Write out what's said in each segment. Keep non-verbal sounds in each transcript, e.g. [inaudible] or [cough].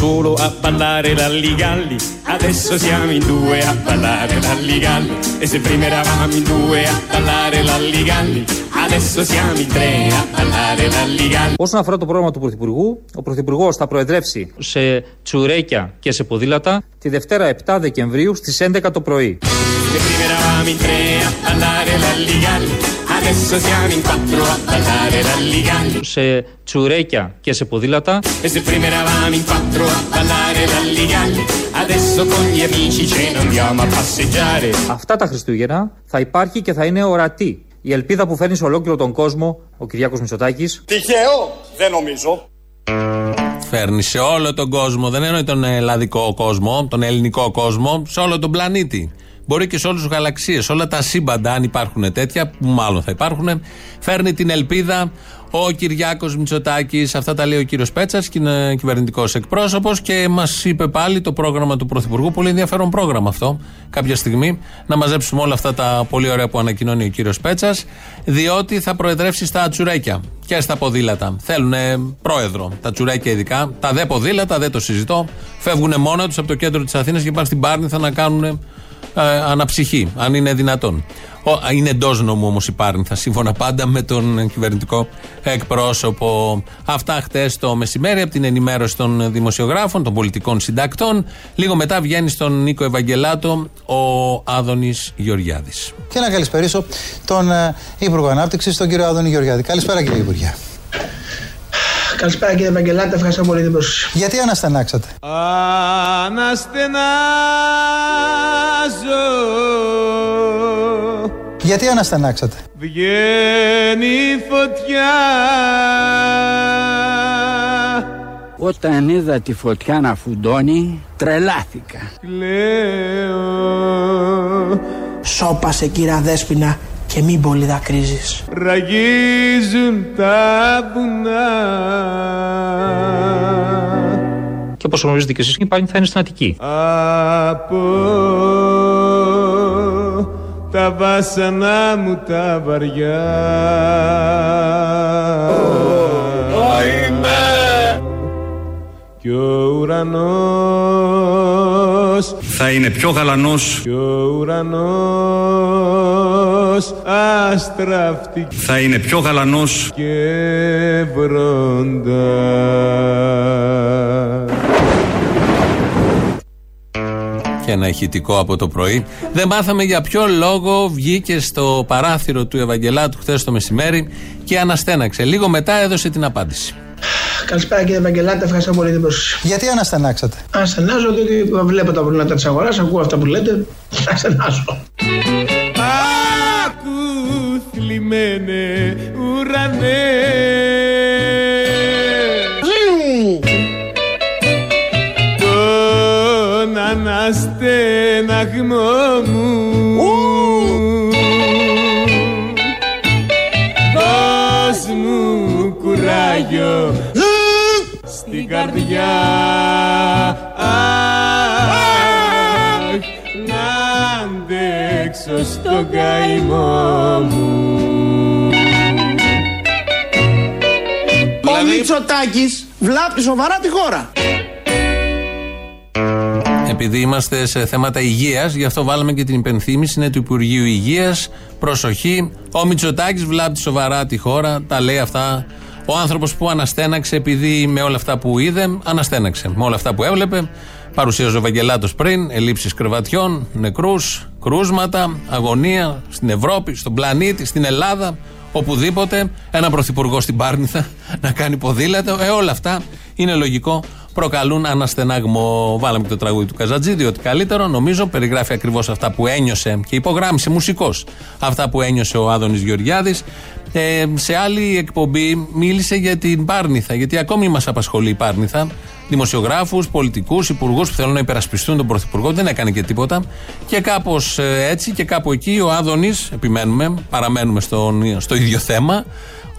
solo a ballare l'alligalli, adesso siamo in due a ballare l'alligalli. E se prima eravamo in due a ballare l'alligalli, adesso siamo in tre a ballare l'alligalli. Όσον αφορά το πρόγραμμα του Πρωθυπουργού, ο Πρωθυπουργό θα προεδρεύσει σε τσουρέκια και σε ποδήλατα τη Δευτέρα 7 Δεκεμβρίου στι 11 το πρωί. Se prima eravamo in tre a ballare l'alligalli, adesso siamo in quattro a ballare l'alligalli. Σε τσουρέκια και σε ποδήλατα E se prima eravamo in quattro a ballare l'alligalli, adesso con gli amici ce ne andiamo a passeggiare. Αυτά τα Χριστούγεννα θα υπάρχει και θα είναι ορατή η ελπίδα που φέρνεις σε ολόκληρο τον κόσμο ο Κυριάκος Μητσοτάκης Τυχαίο, δεν νομίζω. Φέρνεις σε όλο τον κόσμο, δεν εννοεί τον ελλαδικό κόσμο, τον ελληνικό κόσμο, σε όλο τον πλανήτη. Μπορεί και σε όλες τις γαλαξίες, όλα τα σύμπαντα, αν υπάρχουν τέτοια, που μάλλον θα υπάρχουν, φέρνει την ελπίδα ο Κυριάκος Μητσοτάκης. Αυτά τα λέει ο κύριος Πέτσας, κυβερνητικός εκπρόσωπος, και μας είπε πάλι το πρόγραμμα του Πρωθυπουργού. Πολύ ενδιαφέρον πρόγραμμα αυτό. Κάποια στιγμή να μαζέψουμε όλα αυτά τα πολύ ωραία που ανακοινώνει ο κύριος Πέτσας, διότι θα προεδρεύσει στα τσουρέκια και στα ποδήλατα. Θέλουν πρόεδρο. Τα τσουρέκια ειδικά. Τα δε ποδήλατα, δεν το συζητώ. Φεύγουν μόνο τους από το κέντρο της Αθήνας και πάνε στην Πάρνηθα να κάνουν ε, αναψυχή, αν είναι δυνατόν. Ο, είναι εντός νόμου όμως η Πάρνηθα, σύμφωνα πάντα με τον κυβερνητικό εκπρόσωπο. Αυτά χτες το μεσημέρι από την ενημέρωση των δημοσιογράφων, των πολιτικών συντακτών. Λίγο μετά βγαίνει στον Νίκο Ευαγγελάτο ο Άδωνης Γεωργιάδης. Και να καλησπερίσω τον ε, Υπουργό Ανάπτυξης, τον κύριο Άδωνη Γεωργιάδη. Καλησπέρα κύριε Υπουργέ. Καλησπέρα κύριε Ευαγγελάτη, ευχαριστώ πολύ την πρόσκληση. Γιατί αναστενάξατε; Αναστενάζω Γιατί αναστενάξατε; Βγαίνει φωτιά Όταν είδα τη φωτιά να φουντώνει, τρελάθηκα. Κλαίω Σώπασε κύρα Δέσποινα και μην πολύ δακρύζεις. Ραγίζουν τα βουνά και όπως γνωρίζετε και εσείς η Πάρνηθα είναι στην Αττική. Από τα βάσανα μου τα βαριά Κι ο ουρανός Θα είναι πιο γαλανός, Κι ο ουρανός αστραφτή θα είναι πιο γαλανός και βροντά Και ένα ηχητικό από το πρωί. Δεν μάθαμε για ποιο λόγο βγήκε στο παράθυρο του Ευαγγελάτου χθες το μεσημέρι και αναστέναξε. Λίγο μετά έδωσε την απάντηση. Καλησπέρα κύριε Ευαγγελάτη, ευχαριστώ πολύ την πρόσκληση. Γιατί αναστενάξατε; Ασθενάζω διότι βλέπω τα προβλήματα της αγοράς, ακούω αυτά που λέτε, ασθενάζω. Άκου θλιμμένε ουρανέ Τον αναστεναγμό μου στην καρδιά Αχ, να αντέξω στον καημό μου Ο Μητσοτάκης βλάπτει σοβαρά τη χώρα. Επειδή είμαστε σε θέματα υγείας, γι' αυτό βάλαμε και την υπενθύμηση. Είναι του Υπουργείου Υγείας. Προσοχή. Ο Μητσοτάκης βλάπτει σοβαρά τη χώρα. Τα λέει αυτά ο άνθρωπος που αναστέναξε, επειδή με όλα αυτά που είδε, αναστέναξε. Με όλα αυτά που έβλεπε. Παρουσίαζε ο Βαγγελάτο πριν, ελλείψεις κρεβατιών, νεκρούς, κρούσματα, αγωνία στην Ευρώπη, στον πλανήτη, στην Ελλάδα, οπουδήποτε. Ένα πρωθυπουργό στην Πάρνηθα να κάνει ποδήλατο. Ε, όλα αυτά είναι λογικό προκαλούν αναστενάγμο. Βάλαμε και το τραγούδι του Καζατζή, διότι καλύτερο νομίζω περιγράφει ακριβώς αυτά που ένιωσε και υπογράμμισε μουσικός αυτά που ένιωσε ο Άδωνης Γεωργιάδης. Ε, σε άλλη εκπομπή μίλησε για την Πάρνηθα, γιατί ακόμη μας απασχολεί η Πάρνηθα. Δημοσιογράφους, πολιτικούς, υπουργούς που θέλουν να υπερασπιστούν τον Πρωθυπουργό, δεν έκανε και τίποτα. Και κάπως έτσι και κάπου εκεί ο Άδωνης, επιμένουμε, παραμένουμε στον, στο ίδιο θέμα.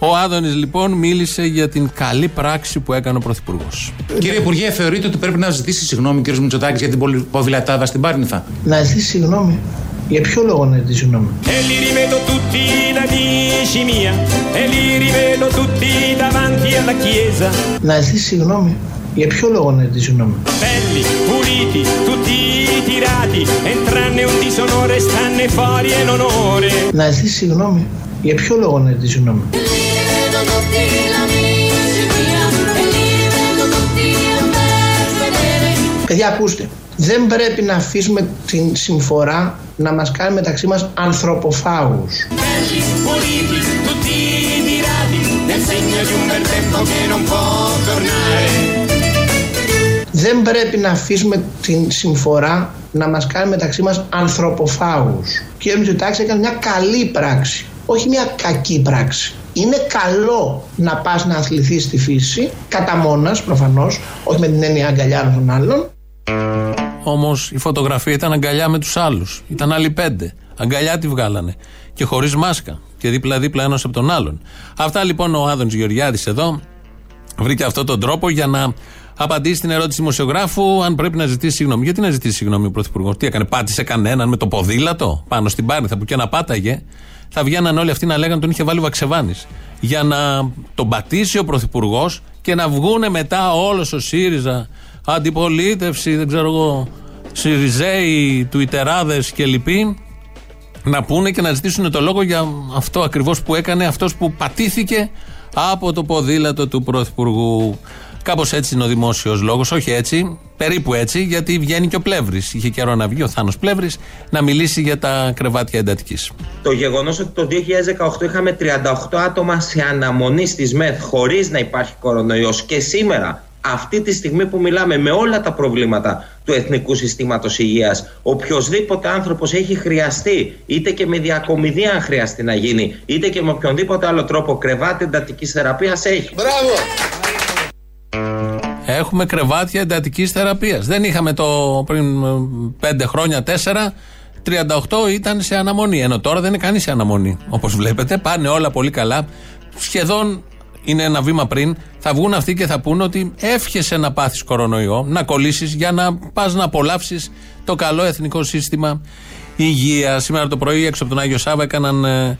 Ο Άδωνης λοιπόν μίλησε για την καλή πράξη που έκανε ο Πρωθυπουργός. Κύριε Υπουργέ, θεωρείτε ότι πρέπει να ζητήσει συγγνώμη ο κ. Μητσοτάκης για την πολυ- ποδηλατάδα στην Πάρνηθα; Να ζητήσει συγγνώμη. Για ποιο λόγο να ζητήσει συγγνώμη; E li rivedo tutti in amici mia E li rivedo tutti davanti alla chiesa Να ζητήσει συγγνώμη. Για ποιο λόγο να ζητήσει συγγνώμη; Belli, puliti, tutti tirati, e tranne un disonore stanne fuori in onore. Να ζητήσει συγγνώμη. Για ποιο λόγο να ζητήσει συγγνώμη; Παιδιά ακούστε, δεν πρέπει να αφήσουμε την συμφορά να μας κάνει μεταξύ μας ανθρωποφάγους. Belli, puliti, tutti tirati, nel segno di un bel tempo che non può tornare. Δεν πρέπει να αφήσουμε την συμφορά να μας κάνει μεταξύ μας ανθρωποφάγους. Κύριε Μητσοτάκη έκανε μια καλή πράξη, όχι μια κακή πράξη. Είναι καλό να πας να αθληθείς στη φύση, κατά μόνας προφανώς, όχι με την έννοια αγκαλιά των άλλων, Όμως η φωτογραφία ήταν αγκαλιά με τους άλλους. Ήταν άλλοι πέντε. Αγκαλιά τη βγάλανε. Και χωρίς μάσκα. Και δίπλα-δίπλα ένας από τον άλλον. Αυτά λοιπόν ο Άδωνης Γεωργιάδης εδώ βρήκε αυτόν τον τρόπο για να απαντήσει στην ερώτηση δημοσιογράφου αν πρέπει να ζητήσει συγγνώμη. Γιατί να ζητήσει συγγνώμη ο Πρωθυπουργός; Τι έκανε, πάτησε κανέναν με το ποδήλατο πάνω στην Πάρνηθα που και να πάταγε; Θα βγαίναν όλοι αυτοί να λέγανε τον είχε βάλει ο Βαξεβάνης. Για να τον πατήσει ο Πρωθυπουργός και να βγούνε μετά όλος ο ΣΥΡΙΖΑ, αντιπολίτευση, δεν ξέρω εγώ, ΣΥΡΙΖΕΙ, Τουιτεράδες και λοιποί, να πούνε και να ζητήσουν το λόγο για αυτό ακριβώς που έκανε αυτός που πατήθηκε από το ποδήλατο του Πρωθυπουργού. Κάπως έτσι είναι ο δημόσιος λόγος, όχι έτσι, περίπου έτσι, γιατί βγαίνει και ο Πλεύρης. Είχε καιρό να βγει ο Θάνος Πλεύρης να μιλήσει για τα κρεβάτια εντατικής. Το γεγονός ότι το 2018 είχαμε 38 άτομα σε αναμονή στις ΜΕΘ χωρίς να υπάρχει κορονοϊός και σήμερα αυτή τη στιγμή που μιλάμε με όλα τα προβλήματα του Εθνικού Συστήματος Υγείας οποιοδήποτε άνθρωπος έχει χρειαστεί είτε και με διακομιδία αν χρειαστεί να γίνει είτε και με οποιονδήποτε άλλο τρόπο κρεβάτι εντατικής θεραπείας έχει. Έχουμε κρεβάτια εντατικής θεραπείας. Δεν είχαμε το πριν ε, 5 χρόνια, 4. 38 ήταν σε αναμονή. Ενώ τώρα δεν είναι κανείς σε αναμονή. Όπως βλέπετε, πάνε όλα πολύ καλά. Σχεδόν είναι ένα βήμα πριν. Θα βγουν αυτοί και θα πούνε ότι εύχεσαι να πάθεις κορονοϊό, να κολλήσεις για να πας να απολαύσεις το καλό εθνικό σύστημα υγείας. Σήμερα το πρωί έξω από τον Άγιο Σάβα έκαναν ε,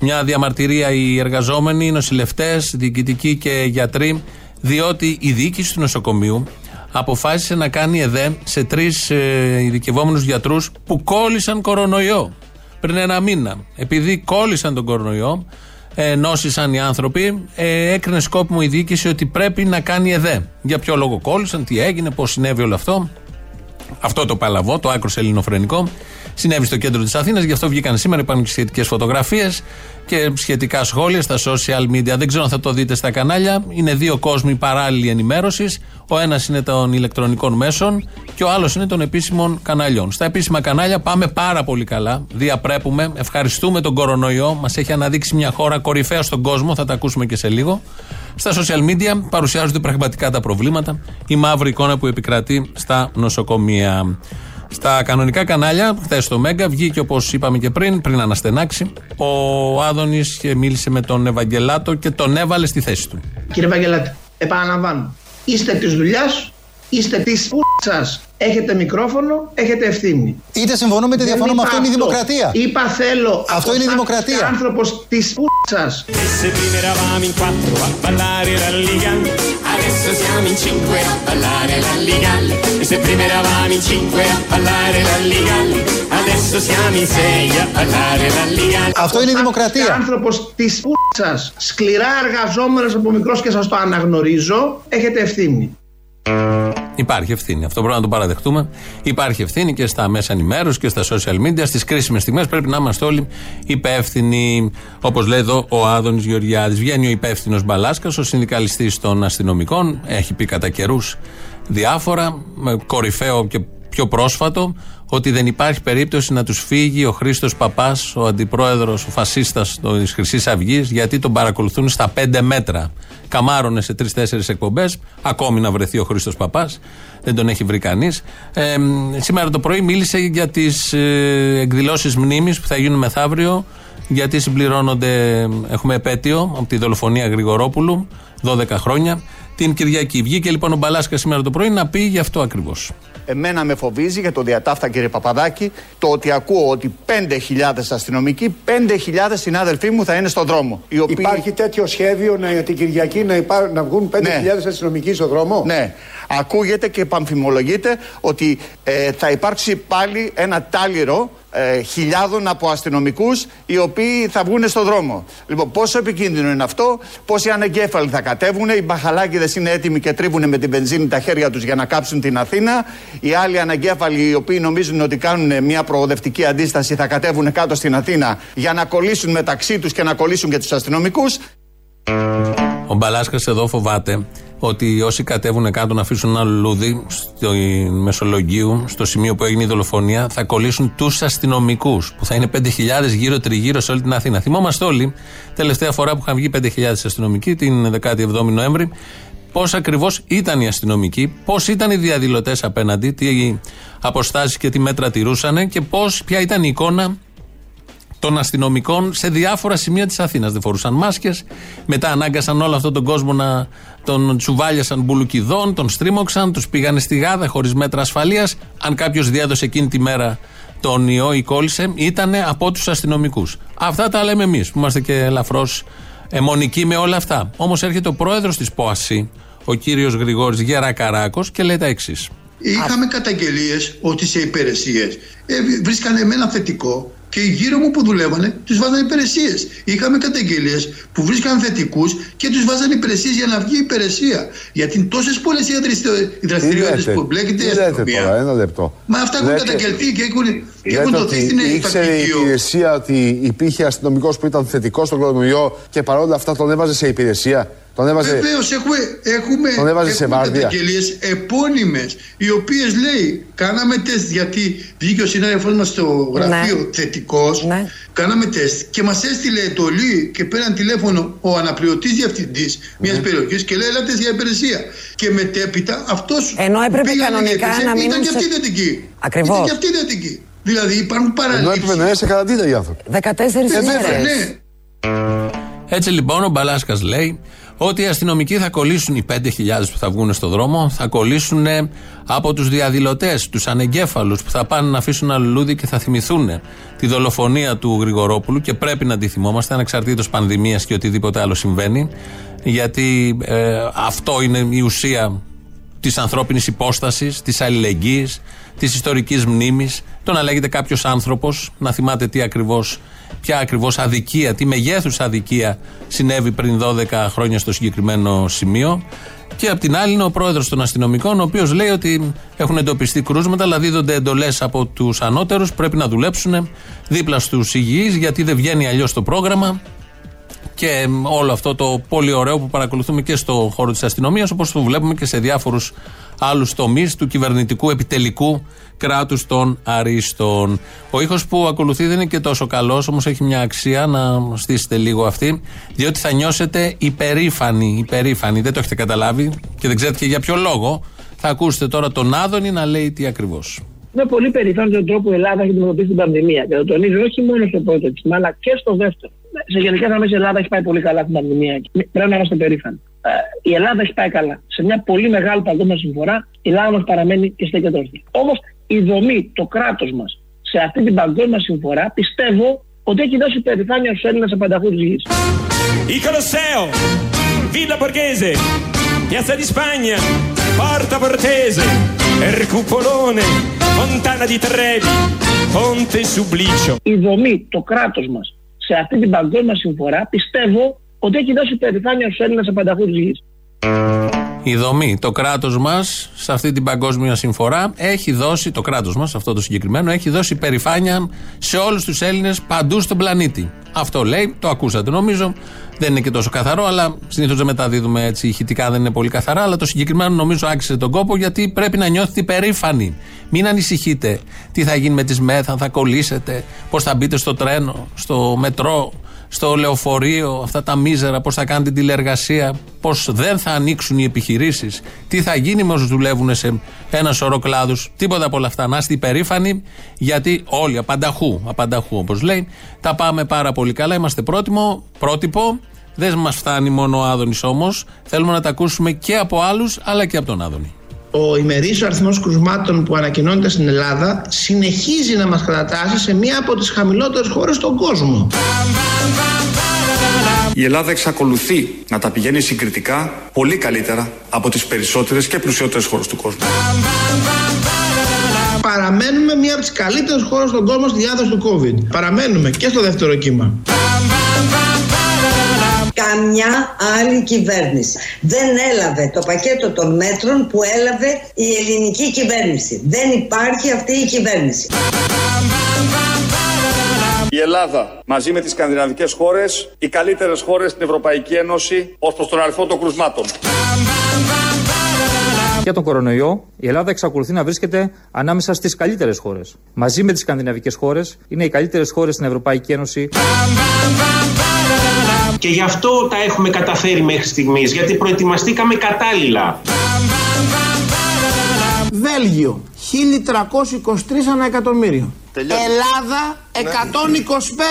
μια διαμαρτυρία οι εργαζόμενοι, οι νοσηλευτές, διοικητικοί και γιατροί, διότι η διοίκηση του νοσοκομείου αποφάσισε να κάνει ΕΔΕ σε τρεις ε, ειδικευόμενους γιατρούς που κόλλησαν κορονοϊό πριν ένα μήνα. Επειδή κόλλησαν τον κορονοϊό, ε, νόσησαν οι άνθρωποι, ε, έκρινε σκόπιμο η διοίκηση ότι πρέπει να κάνει ΕΔΕ. Για ποιο λόγο κόλλησαν, τι έγινε, πώς συνέβη όλο αυτό. Αυτό το παλαβό, το άκρος ελληνοφρενικό, συνέβη στο κέντρο της Αθήνας. Γι' αυτό βγήκαν σήμερα, υπάρχουν και σχετικές φωτογραφίες και σχετικά σχόλια στα social media. Δεν ξέρω αν θα το δείτε στα κανάλια. Είναι δύο κόσμοι παράλληλοι ενημέρωσης. Ο ένας είναι των ηλεκτρονικών μέσων και ο άλλος είναι των επίσημων καναλιών. Στα επίσημα κανάλια πάμε πάρα πολύ καλά. Διαπρέπουμε. Ευχαριστούμε τον κορονοϊό. Μας έχει αναδείξει μια χώρα κορυφαία στον κόσμο. Θα τα ακούσουμε και σε λίγο. Στα social media παρουσιάζονται πραγματικά τα προβλήματα. Η μαύρη εικόνα που επικρατεί στα νοσοκομεία. Στα κανονικά κανάλια, χθες στο Μέγκα, βγήκε όπως είπαμε και πριν, πριν αναστενάξει, ο Άδωνης και μίλησε με τον Ευαγγελάτο και τον έβαλε στη θέση του. Κύριε Βαγγελάτη, επαναλαμβάνω. Είστε της δουλειάς, είστε της σας. Έχετε μικρόφωνο, έχετε ευθύνη. Είτε συμφωνούμε είτε Δεν διαφωνούμε, είπα αυτό είναι η δημοκρατία. Είπα θέλω. Αυτό είναι η δημοκρατία. Άνθρωπος της σας. E se prima eravamo in quattro a ballare ralligalli, adesso siamo in cinque a ballare ralligalli. E se prima eravamo in cinque a ballare ralligalli, adesso siamo in sei a ballare ralligalli. Αυτό είναι η δημοκρατία. Άνθρωπος της σας. Σκληρά εργαζόμενος από μικρός και σας το αναγνωρίζω, έχετε ευθύνη. Υπάρχει ευθύνη. Αυτό πρέπει να το παραδεχτούμε. Υπάρχει ευθύνη και στα μέσα ενημέρωσης και στα social media. Στις κρίσιμες στιγμές πρέπει να είμαστε όλοι υπεύθυνοι. Όπως λέει εδώ ο Άδωνης Γεωργιάδης. Βγαίνει ο υπεύθυνος Μπαλάσκας, ο συνδικαλιστής των αστυνομικών. Έχει πει κατά καιρούς διάφορα. Με κορυφαίο και πιο πρόσφατο ότι δεν υπάρχει περίπτωση να τους φύγει ο Χρήστος Παπάς, ο αντιπρόεδρος, ο φασίστας της Χρυσής Αυγής, γιατί τον παρακολουθούν στα πέντε μέτρα. Καμάρωνε σε τρει-τέσσερι εκπομπές, ακόμη να βρεθεί ο Χρήστος Παπάς. Δεν τον έχει βρει κανείς. Ε, σήμερα το πρωί μίλησε για τις ε, εκδηλώσεις μνήμης που θα γίνουν μεθαύριο, γιατί συμπληρώνονται, έχουμε επέτειο από τη δολοφονία Γρηγορόπουλου, 12 χρόνια. την Κυριακή. Βγήκε λοιπόν ο Μπαλάσκα σήμερα το πρωί να πει γι' αυτό ακριβώς. Εμένα με φοβίζει για το διατάφτα κύριε Παπαδάκη το ότι ακούω ότι 5.000 αστυνομικοί, 5.000 συνάδελφοί μου θα είναι στον δρόμο. Οι οποίοι... Υπάρχει τέτοιο σχέδιο να, για την Κυριακή να, υπά... να βγουν 5.000 Ναι. αστυνομικοί στον δρόμο; Ναι. Ακούγεται και παμφημολογείται ότι ε, θα υπάρξει πάλι ένα τάλιρο ε, χιλιάδων από αστυνομικούς οι οποίοι θα βγουν στον δρόμο. Λοιπόν, πόσο επικίνδυνο είναι αυτό, πόσοι ανεγκέφαλοι θα κατέβουν, οι μπαχαλάκιδες είναι έτοιμοι και τρίβουν με την βενζίνη τα χέρια τους για να κάψουν την Αθήνα. Οι άλλοι ανεγκέφαλοι, οι οποίοι νομίζουν ότι κάνουν μια προοδευτική αντίσταση, θα κατέβουν κάτω στην Αθήνα για να κολλήσουν μεταξύ τους και να κολλήσουν και τους αστυνομικούς. Ο Μπαλάσκας εδώ φοβάται ότι όσοι κατέβουν κάτω να αφήσουν ένα λουλούδι στο Μεσολογγίου, στο σημείο που έγινε η δολοφονία, θα κολλήσουν τους αστυνομικούς, που θα είναι 5.000 γύρω τριγύρω σε όλη την Αθήνα. Θυμόμαστε όλοι, τελευταία φορά που είχαν βγει 5.000 αστυνομικοί, την 17η Νοέμβρη, πώς ακριβώς ήταν οι αστυνομικοί, πώς ήταν οι διαδηλωτές απέναντι, τι αποστάσεις και τι μέτρα τηρούσαν και πώς, ποια ήταν η εικόνα των αστυνομικών σε διάφορα σημεία της Αθήνας. Δεν φορούσαν μάσκες. Μετά ανάγκασαν όλο αυτόν τον κόσμο να τον τσουβάλιασαν μπουλουκιδών, τον στρίμωξαν, τους πήγανε στη γάδα χωρίς μέτρα ασφαλείας. Αν κάποιος διέδωσε εκείνη τη μέρα τον ιό ή κόλλησε, ήταν από τους αστυνομικούς. Αυτά τα λέμε εμείς που είμαστε και ελαφρώς αιμονικοί με όλα αυτά. Όμως έρχεται ο πρόεδρος της ΠΟΑΣΥ, ο κύριος Γρηγόρης Γερακαράκος, και λέει τα εξής. Είχαμε καταγγελίες ότι σε υπηρεσίες ε, βρίσκανε εμένα θετικό και οι γύρω μου που δουλεύανε τους βάζανε υπηρεσίες. Είχαμε καταγγελίες που βρίσκαν θετικούς και τους βάζανε υπηρεσίες για να βγει η υπηρεσία. Γιατί είναι τόσες πολλές οι δραστηριότητες που εμπλέκεται η Τι λέτε αστυνομία. τώρα, ένα λεπτό. Μα αυτά έχουν Λέτε- καταγγελθεί και έχουν, και έχουν Λέτε δοθεί ότι στην ήξερε η υπαρχηγείο. υπηρεσία ότι υπήρχε αστυνομικός που ήταν θετικός στον κορονοϊό και παρόλα αυτά τον έβαζε σε υπηρεσία. Τον έβαζε. Βεβαίως έχουμε, έχουμε, Τον έβαζε σε έχουμε βάρδια. καταγγελίες επώνυμες οι οποίες λέει κάναμε τεστ γιατί βγήκε ο συνάδελφός μας στο γραφείο Ναι. θετικός κάναμε τεστ και μας έστειλε εντολή και πέραν τηλέφωνο ο αναπληρωτής διευθυντής μιας Ναι. περιοχής και λέει έλατε για υπηρεσία και μετέπειτα αυτός Ενώ που έπρεπε πήγανε κανονικά και έπαιζε, να μείνουν ήταν και σε- αυτή θετική Ακριβώς. ήταν και αυτή θετική δηλαδή υπάρχουν Ενώ παραλήψεις έπρεπε να είναι σε καραντίνα οι άνθρωποι. 14 Ε, βέβαια, ημέρες. ναι. Έτσι λοιπόν ο Μπαλάσκας λέει ότι οι αστυνομικοί θα κολλήσουν οι 5.000 που θα βγουν στο δρόμο, θα κολλήσουν ε, από τους διαδηλωτές, τους ανεγκέφαλους που θα πάνε να αφήσουν ένα λουλούδι και θα θυμηθούν τη δολοφονία του Γρηγορόπουλου και πρέπει να τη θυμόμαστε ανεξαρτήτως πανδημίας και οτιδήποτε άλλο συμβαίνει. Γιατί ε, αυτό είναι η ουσία της ανθρώπινης υπόστασης, της αλληλεγγύης, της ιστορικής μνήμης. Το να λέγεται κάποιος άνθρωπος, να θυμάται τι ακριβώς, ποια ακριβώς αδικία, τι μεγέθους αδικία συνέβη πριν 12 χρόνια στο συγκεκριμένο σημείο. Και απ' την άλλη είναι ο πρόεδρος των αστυνομικών, ο οποίος λέει ότι έχουν εντοπιστεί κρούσματα, αλλά δίδονται εντολές από τους ανώτερους, πρέπει να δουλέψουν δίπλα στους υγιείς, γιατί δεν βγαίνει αλλιώς το πρόγραμμα και εμ, όλο αυτό το πολύ ωραίο που παρακολουθούμε και στο χώρο της αστυνομίας όπως το βλέπουμε και σε διάφορους άλλους τομείς του κυβερνητικού επιτελικού κράτους των αρίστων. Ο ήχος που ακολουθεί δεν είναι και τόσο καλός όμως έχει μια αξία να στήσετε λίγο αυτή διότι θα νιώσετε υπερήφανοι, υπερήφανοι. Δεν το έχετε καταλάβει και δεν ξέρετε και για ποιο λόγο. Θα ακούσετε τώρα τον Άδωνη να λέει τι ακριβώς. Είμαι πολύ περήφανος για τον τρόπο που η Ελλάδα έχει αντιμετωπίσει την πανδημία. Και το τονίζω όχι μόνο στο πρώτο εξήμα, αλλά και στο δεύτερο. Σε γενικέ γραμμέ η Ελλάδα έχει πάει πολύ καλά στην πανδημία. και Πρέπει να είμαστε περήφανοι. Ε, η Ελλάδα έχει πάει καλά. Σε μια πολύ μεγάλη παγκόσμια συμφορά, η Ελλάδα μα παραμένει και στέκεται όρθια. Όμως η δομή, το κράτος μας σε αυτή την παγκόσμια συμφορά πιστεύω ότι έχει δώσει περηφάνεια στους Έλληνες απανταχού τη γης. Il Colosseo, Villa Borghese, Piazza di Spagna, Porta Portese, Ercupolone, Fontana di Trevi, Ponte Sublicio. η δομή, το κράτος μας σε αυτή την παγκόσμια συμφορά πιστεύω ότι έχει δώσει περηφάνεια στους Έλληνες απανταχού της γης. Η δομή, το κράτος μας σε αυτή την παγκόσμια συμφορά έχει δώσει, το κράτος μας, αυτό το συγκεκριμένο, έχει δώσει περηφάνεια σε όλους τους Έλληνες παντού στον πλανήτη. Αυτό λέει, το ακούσατε νομίζω. Δεν είναι και τόσο καθαρό, αλλά συνήθως δεν μεταδίδουμε έτσι ηχητικά, δεν είναι πολύ καθαρά. Αλλά το συγκεκριμένο νομίζω άξιζε τον κόπο γιατί πρέπει να νιώθετε περήφανοι. Μην ανησυχείτε τι θα γίνει με τις ΜΕΘ, αν θα κολλήσετε, πώς θα μπείτε στο τρένο, στο μετρό, στο λεωφορείο, αυτά τα μίζερα, πώς θα κάνετε τηλεεργασία, πώς δεν θα ανοίξουν οι επιχειρήσεις, τι θα γίνει με όσους δουλεύουν σε ένα σωρό κλάδους. Τίποτα από όλα αυτά. Να είστε υπερήφανοι, γιατί όλοι, απανταχού, απανταχού όπως λέει, τα πάμε πάρα πολύ καλά. Είμαστε πρότιμο, πρότυπο, Δεν μας φτάνει μόνο ο Άδωνης όμως. Θέλουμε να τα ακούσουμε και από άλλους, αλλά και από τον Άδωνη. Ο ημερής αριθμός κρουσμάτων που ανακοινώνεται στην Ελλάδα συνεχίζει να μας κατατάσσει σε μία από τις χαμηλότερες χώρες στον κόσμο. Η Ελλάδα εξακολουθεί να τα πηγαίνει συγκριτικά πολύ καλύτερα από τις περισσότερες και πλουσιότερες χώρες του κόσμου. Παραμένουμε μία από τις καλύτερες χώρες στον κόσμο στη διάδοση του COVID. Παραμένουμε και στο δεύτερο κύμα. Καμιά άλλη κυβέρνηση δεν έλαβε το πακέτο των μέτρων που έλαβε η ελληνική κυβέρνηση. Δεν υπάρχει αυτή η κυβέρνηση. Η Ελλάδα μαζί με τις σκανδιναβικές χώρες, οι καλύτερες χώρες στην Ευρωπαϊκή Ένωση ως προς τον αριθμό των κρουσμάτων. Για τον κορονοϊό, η Ελλάδα εξακολουθεί να βρίσκεται ανάμεσα στις καλύτερες χώρες. Μαζί με τις σκανδιναβικές χώρες, είναι οι καλύτερες χώρες στην Ευρωπαϊκή Ένωση. Και γι' αυτό τα έχουμε καταφέρει μέχρι στιγμής, γιατί προετοιμαστήκαμε κατάλληλα. Βέλγιο 1323 ανά εκατομμύριο. Ελλάδα 125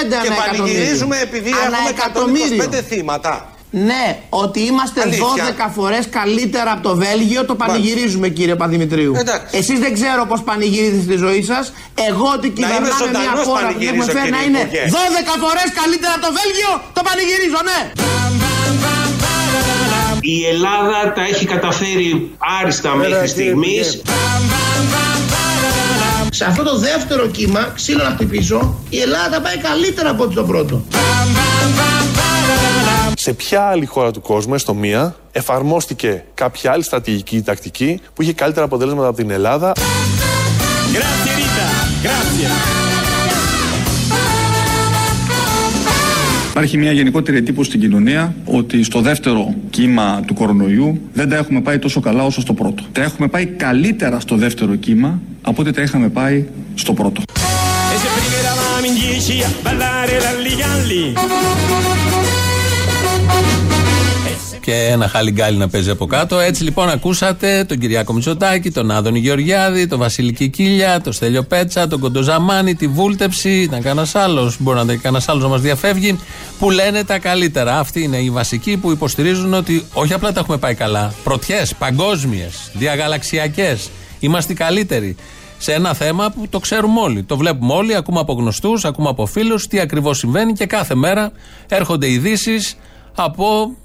Ναι. ανά Και εκατομμύριο. πανηγυρίζουμε επειδή Ανά έχουμε εκατομμύριο. 125 θύματα. Ναι, ότι είμαστε Αλήθεια. 12 φορές καλύτερα από το Βέλγιο, το πανηγυρίζουμε κύριε Παδημητρίου. Εντάξει. Εσείς δεν ξέρω πώς πανηγυρίζετε στη ζωή σας. Εγώ ότι είμαι κυβερνάμε μια ζωντανός χώρα που έχουμε πανηγυρίζω, φέρει να κύριε είναι Υπουργέ. 12 φορές καλύτερα από το Βέλγιο, το πανηγυρίζω, ναι. Η Ελλάδα τα έχει καταφέρει άριστα μέχρι στιγμής. Σε αυτό το δεύτερο κύμα, ξύλο να χτυπήσω, η Ελλάδα τα πάει καλύτερα από ό,τι το πρώτο. Σε ποια άλλη χώρα του κόσμου, έστω μία, εφαρμόστηκε κάποια άλλη στρατηγική ή τακτική που είχε καλύτερα αποτελέσματα από την Ελλάδα; Grazie Rita, grazie. Υπάρχει μια γενικότερη εντύπωση στην κοινωνία ότι στο δεύτερο κύμα του κορονοϊού δεν τα έχουμε πάει τόσο καλά όσο στο πρώτο. Τα έχουμε πάει καλύτερα στο δεύτερο κύμα από ό,τι τα είχαμε πάει στο πρώτο. Και ένα χαλιγκάλι να παίζει από κάτω. Έτσι λοιπόν ακούσατε τον Κυριάκο Μητσοτάκη, τον Άδωνη Γεωργιάδη, τον Βασίλη Κικίλια, τον Στέλιο Πέτσα, τον Κοντοζαμάνη, τη Βούλτεψη. Ήταν κανένας άλλος, μπορεί να ήταν κανένας άλλος να μας διαφεύγει, που λένε τα καλύτερα. Αυτοί είναι οι βασικοί που υποστηρίζουν ότι όχι απλά τα έχουμε πάει καλά. Πρωτιές, παγκόσμιες, διαγαλαξιακές. Είμαστε οι καλύτεροι. Σε ένα θέμα που το ξέρουμε όλοι. Το βλέπουμε όλοι, ακούμε από γνωστούς, ακούμε από φίλους τι ακριβώς συμβαίνει και κάθε μέρα έρχονται ειδήσεις από ε,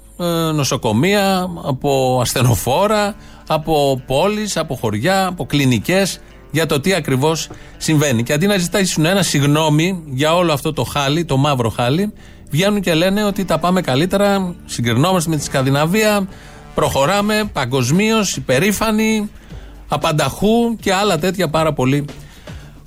νοσοκομεία, από ασθενοφόρα, από πόλεις, από χωριά, από κλινικές για το τι ακριβώς συμβαίνει. Και αντί να ζητήσουν ένα συγγνώμη για όλο αυτό το χάλι, το μαύρο χάλι, βγαίνουν και λένε ότι τα πάμε καλύτερα, συγκρινόμαστε με τη Σκανδιναβία, προχωράμε παγκοσμίως, υπερήφανοι, απανταχού και άλλα τέτοια πάρα πολύ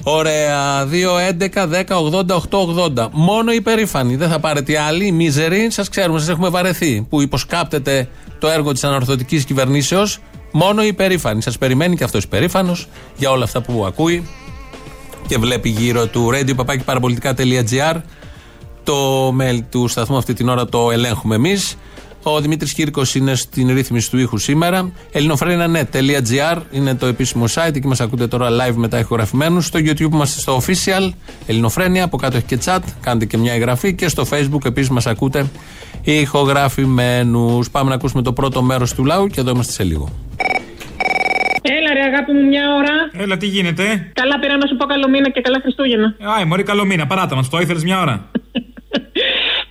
Ωραία. 2, 11, 10, 80, 8, 80. Μόνο υπερήφανοι. Δεν θα πάρετε άλλοι. Οι μίζεροι, σας ξέρουμε, σας έχουμε βαρεθεί. Που υποσκάπτεται το έργο της ανορθωτική κυβερνήσεως. Μόνο υπερήφανοι. Σας περιμένει και αυτός υπερήφανος για όλα αυτά που ακούει και βλέπει γύρω του radio.parapolitica.gr. Το mail του σταθμού αυτή την ώρα το ελέγχουμε εμείς. Ο Δημήτρης Κύρκος είναι στην ρύθμιση του ήχου σήμερα. ελληνοφρένια.net.gr είναι το επίσημο site. Εκεί μας ακούτε τώρα live μετά ηχογραφημένους. Στο YouTube είμαστε στο official Ελληνοφρένια. Από κάτω έχει και chat. Κάντε και μια εγγραφή. Και στο Facebook επίσης μας ακούτε ηχογραφημένους. Πάμε να ακούσουμε το πρώτο μέρος του λαού και εδώ είμαστε σε λίγο. Έλα ρε αγάπη μου μια ώρα. Έλα, τι γίνεται; Καλά πήρα να σου πω καλό μήνα και καλά Χριστούγεννα. Άι, μωρή, καλό μήνα. Παράτα μας, το ήθελες μια ώρα;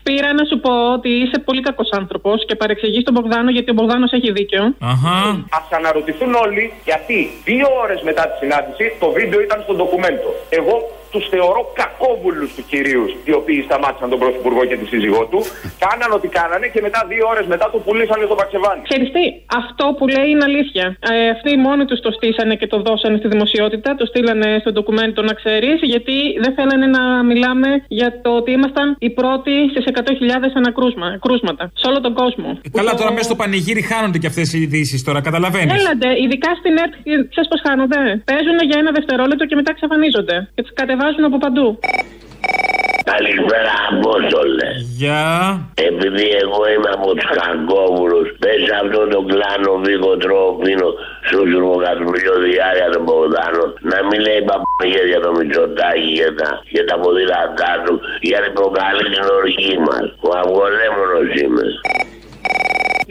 Πήρα να σου πω ότι είσαι πολύ κακός άνθρωπος και παρεξηγείς τον Μπογδάνο γιατί ο Μπογδάνος έχει δίκιο. Αχα. Α αναρωτηθούν όλοι γιατί δύο ώρες μετά τη συνάντηση το βίντεο ήταν στο ντοκουμέντο. Εγώ τους θεωρώ κακόβουλους τους κυρίους οι οποίοι σταμάτησαν τον Πρωθυπουργό και τη σύζυγό του. Κάναν ό,τι κάνανε και μετά δύο ώρες μετά το πουλήσανε στο Παξεβάνι. Ξέρεις τι, αυτό που λέει είναι αλήθεια. Ε, αυτοί μόνοι τους το στήσανε και το δώσανε στη δημοσιότητα, το στείλανε στο ντοκουμέντο να ξέρεις, γιατί δεν θέλανε να μιλάμε για το ότι ήμασταν οι πρώτοι στις 100.000 ανακρούσματα σε όλο τον κόσμο. Ε, Καλά, τώρα μέσα στο πανηγύρι χάνονται και αυτές οι ειδήσεις τώρα, καταλαβαίνεις. Έλαντε, ειδικά στην ΕΡΤ, ξέρει πώ χάνονται. Παίζουν για ένα δευτερόλεπτο και μετά εξαφανίζονται. Και τι κατεβάζουν από παντού. Καλησπέρα, Απόστολε. Γεια. Επειδή εγώ είμαι από τους Κακόβουλου, πες σε αυτό το κλάνο Βίκο Τρόπινο στο Ζουρμοκατουργείο Διάρκεια των Ποδάνων να μην λέει παπαγία για το Μητσοτάκι και τα, και τα ποδήλατά του γιατί προκαλεί την οργή μας. Ο αυγολέμονο είμαι.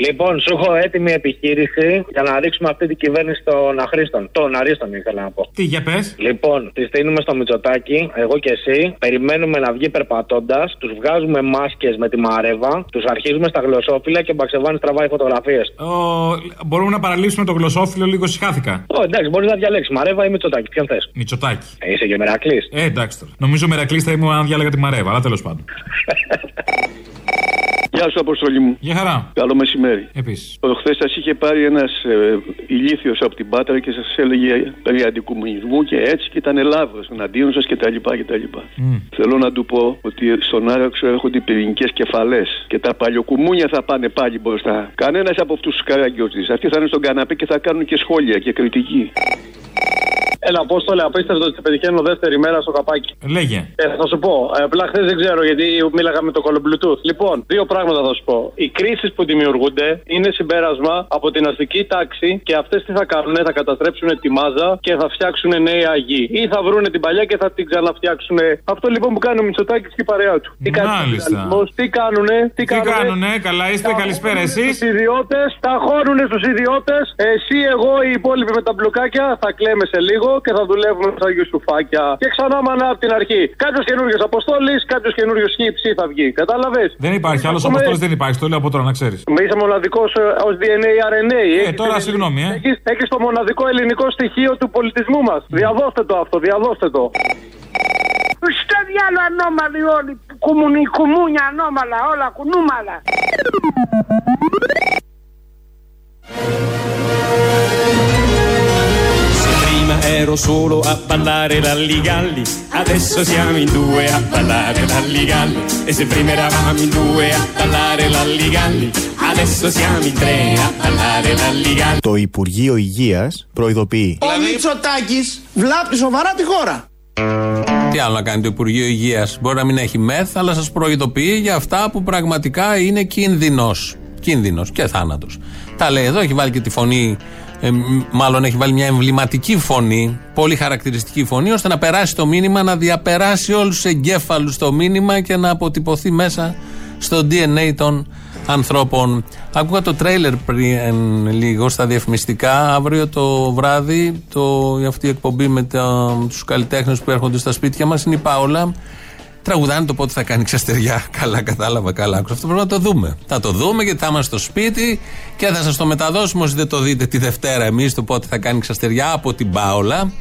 Λοιπόν, σου έχω έτοιμη επιχείρηση για να ρίξουμε αυτή την κυβέρνηση των αχρήστων. Των αρίστων ήθελα να πω. Τι για πες. Λοιπόν, τη στείλουμε στο Μητσοτάκι, εγώ και εσύ. Περιμένουμε να βγει περπατώντας. Τους βγάζουμε μάσκες με τη μαρέβα. Τους αρχίζουμε στα γλωσσόφυλλα και ο Μπαξεβάνης τραβάει φωτογραφίες. Μπορούμε να παραλύσουμε το γλωσσόφυλλο λίγο συχάθηκα. Ω, εντάξει, μπορείς να διαλέξεις μαρέβα ή Μητσοτάκι. Ποιον θες; Μητσοτάκι. Ε, είσαι και μερακλής. Ε, εντάξει τώρα. Νομίζω μερακλής θα ήμουν αν διάλεγα τη Μαρέβα, αλλά τέλος πάντων. [laughs] Γεια σου, Αποστολή μου. Γεια χαρά. Καλό μεσημέρι. Επίσης. Χθες σας είχε πάρει ένας ε, ηλίθιος από την Πάτρα και σας έλεγε περί αντικομουνισμού και έτσι και ήταν Ελλάδος εναντίον σας κτλ. κτλ. Mm. Θέλω να του πω ότι στον Άραξο έρχονται πυρηνικές κεφαλές και τα παλιοκουμούνια θα πάνε πάλι μπροστά. Κανένας από αυτούς τους καραγκιόζης. Αυτοί θα είναι στον καναπέ και θα κάνουν και σχόλια και κριτική. Έλα, Απόστολε, απίστευτο ότι σε πετυχαίνω δεύτερη μέρα στο καπάκι. Λέγε. Ε, θα σου πω. Ε, απλά χθες δεν ξέρω γιατί μίλαγα με το κόλλο Bluetooth. Λοιπόν, δύο πράγματα θα σου πω. Οι κρίσεις που δημιουργούνται είναι συμπέρασμα από την αστική τάξη και αυτές τι θα κάνουν, θα καταστρέψουν τη μάζα και θα φτιάξουν νέα αγή. Ή θα βρούνε την παλιά και θα την ξαναφτιάξουν. Αυτό λοιπόν που κάνει ο Μητσοτάκης και η παρέα του. Τι Μάλιστα. τι κάνουνε, τι, Τι κάνουνε, καλά είστε, καλησπέρα εσείς. Του ιδιώτες, τα χώρουνε στους ιδιώτες. Εσύ, εγώ, οι υπόλοιποι με τα μπλοκάκια θα κλαίμε σε λίγο και θα δουλεύουμε σαν γιουστουφάκια. Και ξανά μανά από την αρχή. Κάποιος καινούριο Αποστόλης, κάποιος καινούριο χύψη θα βγει. Κατάλαβες; Δεν υπάρχει, άλλος αποστόλης δεν υπάρχει, το λέω από τώρα να ξέρεις. Με είσαι μοναδικός ως DNA RNA. Ε, τώρα συγγνώμη, ε. Έχει το μοναδικό ελληνικό στοιχείο του πολιτισμού μας. Διαδώστε το αυτό, διαδώστε το. Στο διάλο ανώμαλοι όλοι. Κουμουνι, κουμούνια ανώμαλα, όλα κουνούμαλα. Prima ero solo a ballare l'alligalli, adesso siamo in due a ballare l'alligalli. E se prima eravamo in due a ballare l'alligalli, adesso siamo in tre a ballare l'alligalli. Το Υπουργείο Υγείας προειδοποιεί. Ο Μητσοτάκης βλάπτει σοβαρά τη χώρα. Τι άλλο να κάνει το Υπουργείο Υγείας; Μπορεί να μην έχει μεθ, αλλά σας προειδοποιεί για αυτά που πραγματικά είναι κίνδυνος. Κίνδυνος και θάνατος. Τα λέει εδώ, έχει βάλει και τη φωνή, ε, μ- μάλλον έχει βάλει μια εμβληματική φωνή, πολύ χαρακτηριστική φωνή, ώστε να περάσει το μήνυμα, να διαπεράσει όλους τους εγκέφαλους το μήνυμα και να αποτυπωθεί μέσα στο DNA των ανθρώπων. Άκουγα το τρέιλερ πριν λίγο στα διαφημιστικά. Αύριο το βράδυ, το, αυτή η εκπομπή με τα, τους καλλιτέχνες που έρχονται στα σπίτια μας είναι η Πάολα. Τραγουδάνε το πότε θα κάνει ξαστεριά. [laughs] Καλά, κατάλαβα, καλά. Άκουσα. Αυτό πρέπει να το δούμε. Θα το δούμε γιατί θα είμαστε στο σπίτι και θα σας το μεταδώσουμε όσοι δεν το δείτε τη Δευτέρα εμείς το πότε θα κάνει ξαστεριά από την Πάολα.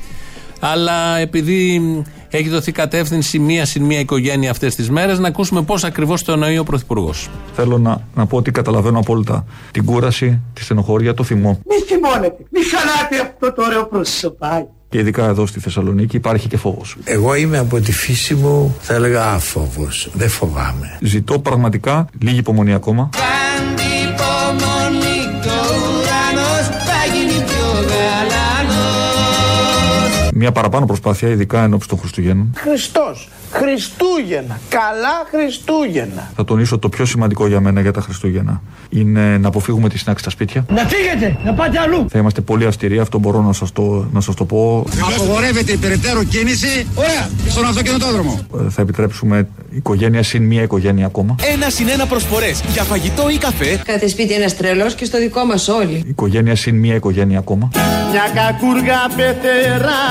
Αλλά επειδή έχει δοθεί κατεύθυνση μία συν μία οικογένεια αυτές τις μέρες, να ακούσουμε πώς ακριβώς το εννοεί ο Πρωθυπουργός. Θέλω να, να πω ότι καταλαβαίνω απόλυτα την κούραση, τη στενοχώρια, το θυμό. Μη θυμώνετε, μη χαλάτε αυτό το ωραίο προσωπάκι. Και ειδικά εδώ στη Θεσσαλονίκη υπάρχει και φόβος. Εγώ είμαι από τη φύση μου, θα έλεγα άφοβος. Δεν φοβάμαι. Ζητώ πραγματικά λίγη υπομονή ακόμα. Μια παραπάνω προσπάθεια, ειδικά ενώπιση των Χριστουγέννων. Χριστός, Χριστούγεννα, καλά Χριστούγεννα. Θα τονίσω το πιο σημαντικό για μένα για τα Χριστούγεννα. Είναι να αποφύγουμε τη συνάξη στα σπίτια. Να φύγετε, να πάτε αλλού. Θα είμαστε πολύ αυστηροί, αυτό μπορώ να σας το, να σας το πω. Απογορεύεται η περαιτέρω κίνηση Ωραία. στον αυτοκινητόδρομο. Ε, Θα επιτρέψουμε οικογένεια συν μία οικογένεια ακόμα. Ένα συν ένα προσφορές για φαγητό ή καφέ. Κάθε σπίτι ένας τρελός και στο δικό μας όλοι. Οικογένεια συν μία οικογένεια ακόμα. Μια κακούργα πεθερά.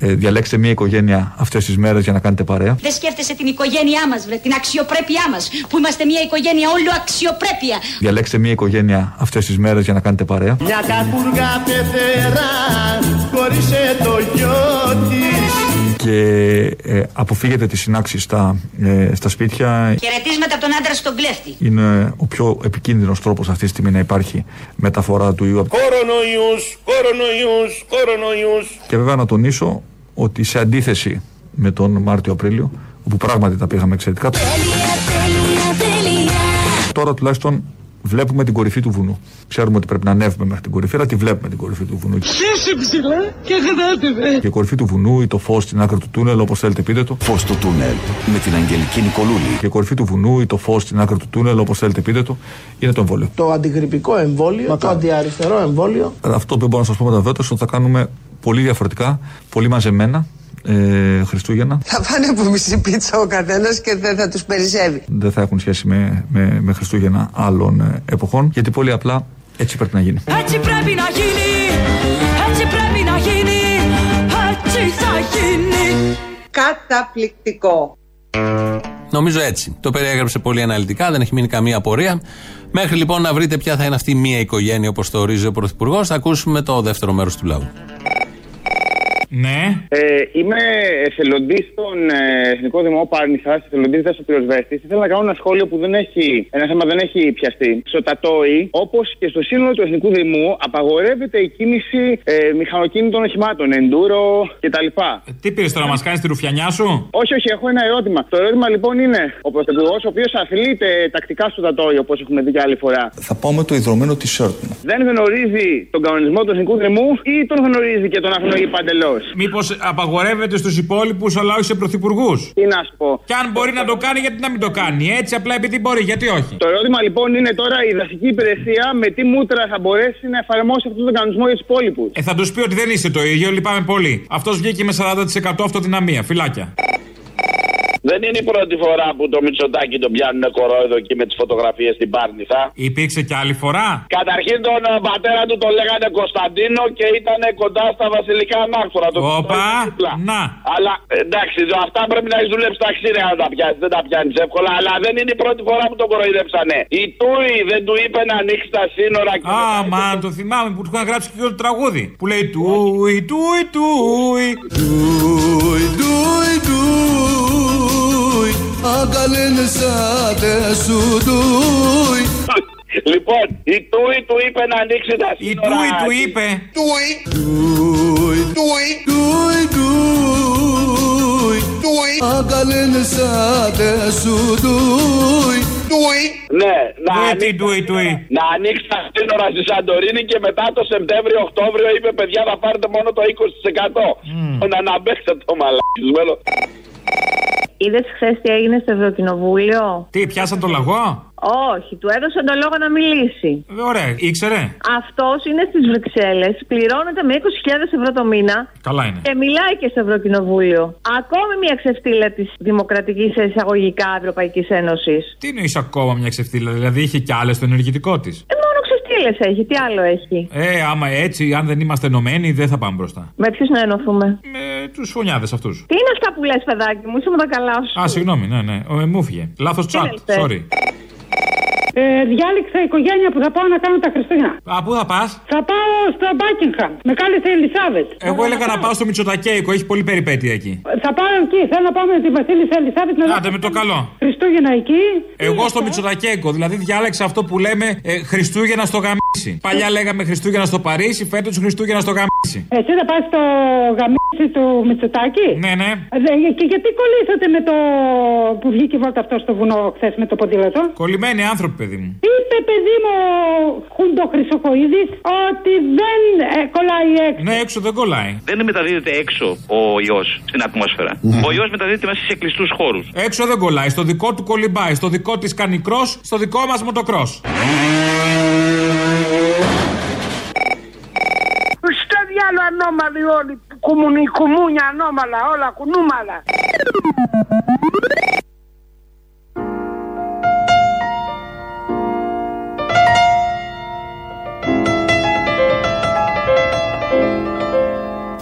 Ε, διαλέξτε μία οικογένεια αυτές τις μέρες για να κάνετε παρέα. Δεν σκέφτεσαι την οικογένειά μας, βρε, την αξιοπρέπειά μας. Που είμαστε μια οικογένεια όλο αξιοπρέπεια. Διαλέξτε μία οικογένεια αυτές τις μέρες για να κάνετε παρέα. Μια κακούργα πεθερά. Χωρίσε το γιο της. Και ε, αποφύγετε τις συνάξεις στα, ε, στα σπίτια. Χαιρετίσματα από τον άντρα στον κλέφτη. Είναι ο πιο επικίνδυνος τρόπος αυτή τη στιγμή να υπάρχει μεταφορά του ιού. Κορονοϊούς, κορονοϊούς, κορονοϊούς. Και βέβαια να τονίσω ότι σε αντίθεση με τον Μάρτιο-Απρίλιο, όπου πράγματι τα πήγαμε εξαιρετικά, τώρα τουλάχιστον Βλέπουμε την κορυφή του βουνού. Ξέρουμε ότι πρέπει να ανέβουμε μέχρι την κορυφή, αλλά τη βλέπουμε την κορυφή του βουνού. Είσαι ψηλά και γράτε Και η κορυφή του βουνού ή το φως στην άκρη του τούνελ, όπως θέλετε πείτε το. Φως του τούνελ με την Αγγελική Νικολούλη. Και η κορυφή του βουνού ή το φως στην άκρη του τούνελ, όπως θέλετε πείτε το, είναι το εμβόλιο. Το αντιγρυπικό εμβόλιο, το αντιαριστερό εμβόλιο. Αυτό που μπορώ να σας πω με τα βέτα ότι θα κάνουμε πολύ διαφορετικά, πολύ μαζεμένα. Ε, Χριστούγεννα. Θα πάνε από μισή πίτσα ο καθένας και δεν θα τους περισσεύει. Δεν θα έχουν σχέση με, με, με Χριστούγεννα άλλων ε, εποχών, γιατί πολύ απλά έτσι πρέπει να γίνει. Έτσι πρέπει να γίνει, έτσι πρέπει να γίνει, έτσι θα γίνει. Καταπληκτικό. Νομίζω έτσι. Το περιέγραψε πολύ αναλυτικά, δεν έχει μείνει καμία απορία. Μέχρι λοιπόν να βρείτε ποια θα είναι αυτή η μία οικογένεια όπως το ορίζει ο Πρωθυπουργός, θα ακούσουμε το δεύτερο μέρος του λαού. Ναι. Ε, είμαι εθελοντής στον ε, Εθνικό Δημό Πάρνηθα, εθελοντής δασοπυροσβέστη. Ήθελα να κάνω ένα σχόλιο που δεν έχει, ένα θέμα δεν έχει πιαστεί. Στο Τατόι, όπως και στο σύνολο του Εθνικού Δημού, απαγορεύεται η κίνηση ε, μηχανοκίνητων οχημάτων, εντούρο κτλ. Τι πήρες τώρα, μας κάνεις τη ρουφιανιά σου; Όχι, όχι, έχω ένα ερώτημα. Το ερώτημα λοιπόν είναι ο Πρωθυπουργός, ο οποίος αθλείται τακτικά στο Τατόι, όπως έχουμε δει και άλλη φορά. Θα πάω με το ιδρωμένο t-shirt μου. Δεν γνωρίζει τον κανονισμό του Εθνικού Δημού ή τον γνωρίζει και τον αγνοεί παντελώς; Μήπω απαγορεύεται στους υπόλοιπους, αλλά όχι σε πρωθυπουργούς; Τι να σου πω. Και αν μπορεί να το κάνει, γιατί να μην το κάνει; Έτσι, απλά επειδή μπορεί, γιατί όχι; Το ερώτημα λοιπόν είναι τώρα η δασική υπηρεσία με τι μούτρα θα μπορέσει να εφαρμόσει αυτόν τον κανονισμό για τους υπόλοιπους. Ε, θα τους πει ότι δεν είστε το ίδιο, λυπάμαι πολύ. Αυτός βγήκε με 40% αυτοδυναμία. Φυλάκια. Δεν είναι η πρώτη φορά που το Μητσοτάκι τον πιάνουν κορόιδο εκεί με τις φωτογραφίες στην Πάρνηθα. Υπήρξε και άλλη φορά; Καταρχήν τον ε, πατέρα του τον λέγανε Κωνσταντίνο και ήταν κοντά στα βασιλικά ανάκτορα. Το Όπα, να. Αλλά εντάξει, το- αυτά πρέπει να έχεις δουλέψει ταξίδια να τα πιάσει. Δεν τα πιάνεις εύκολα. Αλλά δεν είναι η πρώτη φορά που τον κοροϊδέψανε. Η Τούι δεν του είπε να ανοίξει τα σύνορα και. Α, μα το θυμάμαι που του είχαν γράψει και το τραγούδι. Που λέει Τούι, Τούι, Τούι. Τούι, τούι, τούι, αγκαλένε σάτε σου τούι. Λοιπόν, η Τούι του είπε να ανοίξει τα Η σύνορα. Τούι του είπε. Τούι, τούι, τούι, τούι, τούι, τούι, αγκαλένε σάτε σου τούι. Τούι. Ναι, να Τούι, τι, ανοίξει, τούι, τούι. να ανοίξει τα σύνορα στη Σαντορίνη και μετά το Σεπτέμβριο-Οκτώβριο είπε παιδιά θα πάρετε μόνο το 20%. Να αναμπέξετε το μαλακισμένο. Είδες χθες τι έγινε στο Ευρωκοινοβούλιο; Τι, πιάσαν το λαγό; Όχι, του έδωσαν τον λόγο να μιλήσει. Ε, Ωραία, ήξερε. Αυτός είναι στις Βρυξέλλες, πληρώνεται με 20.000 ευρώ το μήνα Καλά είναι. και μιλάει και στο Ευρωκοινοβούλιο. Ακόμη μια ξεφτύλα της Δημοκρατικής εισαγωγικά Ευρωπαϊκής Ένωσης. Τι εννοεί ακόμα μια ξεφτύλα, δηλαδή είχε κι άλλες στο ενεργητικό της. Ε, μόνο ξεφτύλε έχει, τι άλλο έχει; Ε, άμα έτσι, αν δεν είμαστε ενωμένοι, δεν θα πάμε μπροστά. Με ποιου να ενωθούμε. Με τους φωνιάδες αυτούς. Τι είναι αυτά που λες, παιδάκι μου, είσαι με τα καλά σου. Α, συγγνώμη, ναι, ναι. Ο, ε, μου φύγε. Λάθος τσάτ. λέτε; Sorry. Ε, διάλεξα οικογένεια που θα πάω να κάνω τα Χριστούγεννα. Α, πού θα πας; Θα πάω στο Μπάκινγχαμ. Με κάλεσε η Ελισάβετ. Εγώ έλεγα να πάω στο Μητσοτακέικο, έχει πολύ περιπέτεια εκεί. Θα πάω εκεί. Θέλω να πάω με τη Βασίλισσα Ελισάβετ να Άντε με το καλό. Χριστούγεννα εκεί. Εγώ στο Μητσοτακέικο, δηλαδή διάλεξα αυτό που λέμε ε, Χριστούγεννα στο γαμίσι. Παλιά λέγαμε Χριστούγεννα στο Παρίσι, φέτος Χριστούγεννα στο γαμίσι. Εσύ θα πας στο γαμίσι του Μητσοτάκη; Ναι, ναι. Ε, Και γιατί κολλήσατε με το που βγήκε η βόλτα αυτός στο βουνό χθες με το ποδήλατο; Κολλημένοι άνθρωποι, παιδί μου. Είπε παιδί μου ο Χούντο Χρυσοχοίδης ότι δεν ε, κολλάει έξω. Ναι, έξω δεν κολλάει. Δεν μεταδίδεται έξω ο ιός στην ατμόσφαιρα. Ο ιός μεταδίδεται μέσα σε κλειστούς χώρους. Έξω δεν κολλάει. Στο δικό του κολυμπάει. Στο δικό της κάνει κρός, στο δικό μας μοτοκρό. Στο διάλο ανώμαλοι όλοι. Κουμουνι, κουμούνια ανώμαλα, όλα κουνούμαλα.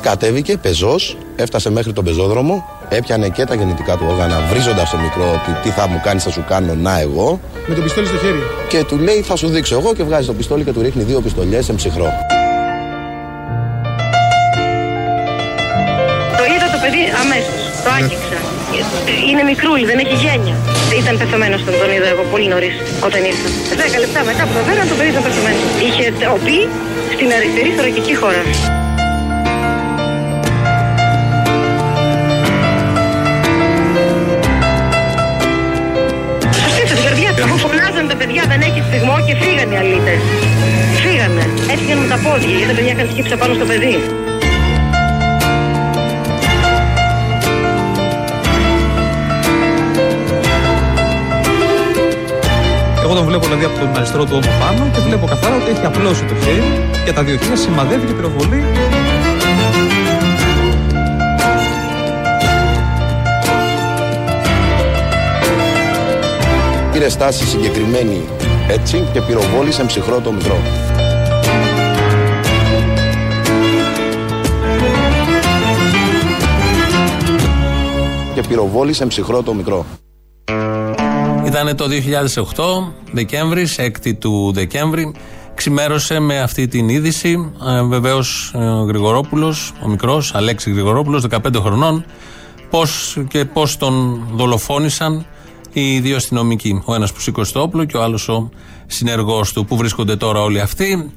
Κατέβηκε πεζός, έφτασε μέχρι τον πεζόδρομο, έπιανε και τα γεννητικά του όργανα, βρίζοντας το μικρό ότι τι θα μου κάνεις, θα σου κάνω, να εγώ. Με το πιστόλι στο χέρι. Και του λέει, θα σου δείξω εγώ και βγάζει το πιστόλι και του ρίχνει δύο πιστολιές σε ψυχρό. Το άγγιξα. Είναι μικρούλι, δεν έχει γένεια. Ήταν πεθαμένος τον, τον είδα εγώ πολύ νωρίς όταν ήρθα. Δέκα λεπτά μετά που το φέραν, το παιδί ήταν πεθαμένος. Είχε οπή στην αριστερή θωρακική χώρα. Στο στήθο, την καρδιά του. Αφού φωνάζει Βάζανε τα παιδιά, δεν έχει στιγμό και φύγανε οι αλήτες. Φύγανε. Έφυγαν με τα πόδια γιατί τα παιδιά είχαν σκύψει πάνω στο παιδί. Εγώ τον βλέπω δηλαδή από τον αριστερό του ώμο πάνω και βλέπω καθαρά ότι έχει απλώσει το χέρι και τα δύο χέρια σημαδεύει και πυροβολεί. Πήρε στάση συγκεκριμένη έτσι και πυροβόλησε ψυχρό το μικρό. Και πυροβόλησε ψυχρό το μικρό. Ήταν το 2008, Δεκέμβρη, 6η του Δεκέμβρη. Ξημέρωσε με αυτή την είδηση. Ε, Βεβαίως ο Γρηγορόπουλος, ο μικρός, Αλέξης Γρηγορόπουλος, 15 χρονών. Πώς και πώς τον δολοφόνησαν οι δύο αστυνομικοί. Ο ένας που σήκωσε το όπλο και ο άλλος ο συνεργός του. Πού βρίσκονται τώρα όλοι αυτοί,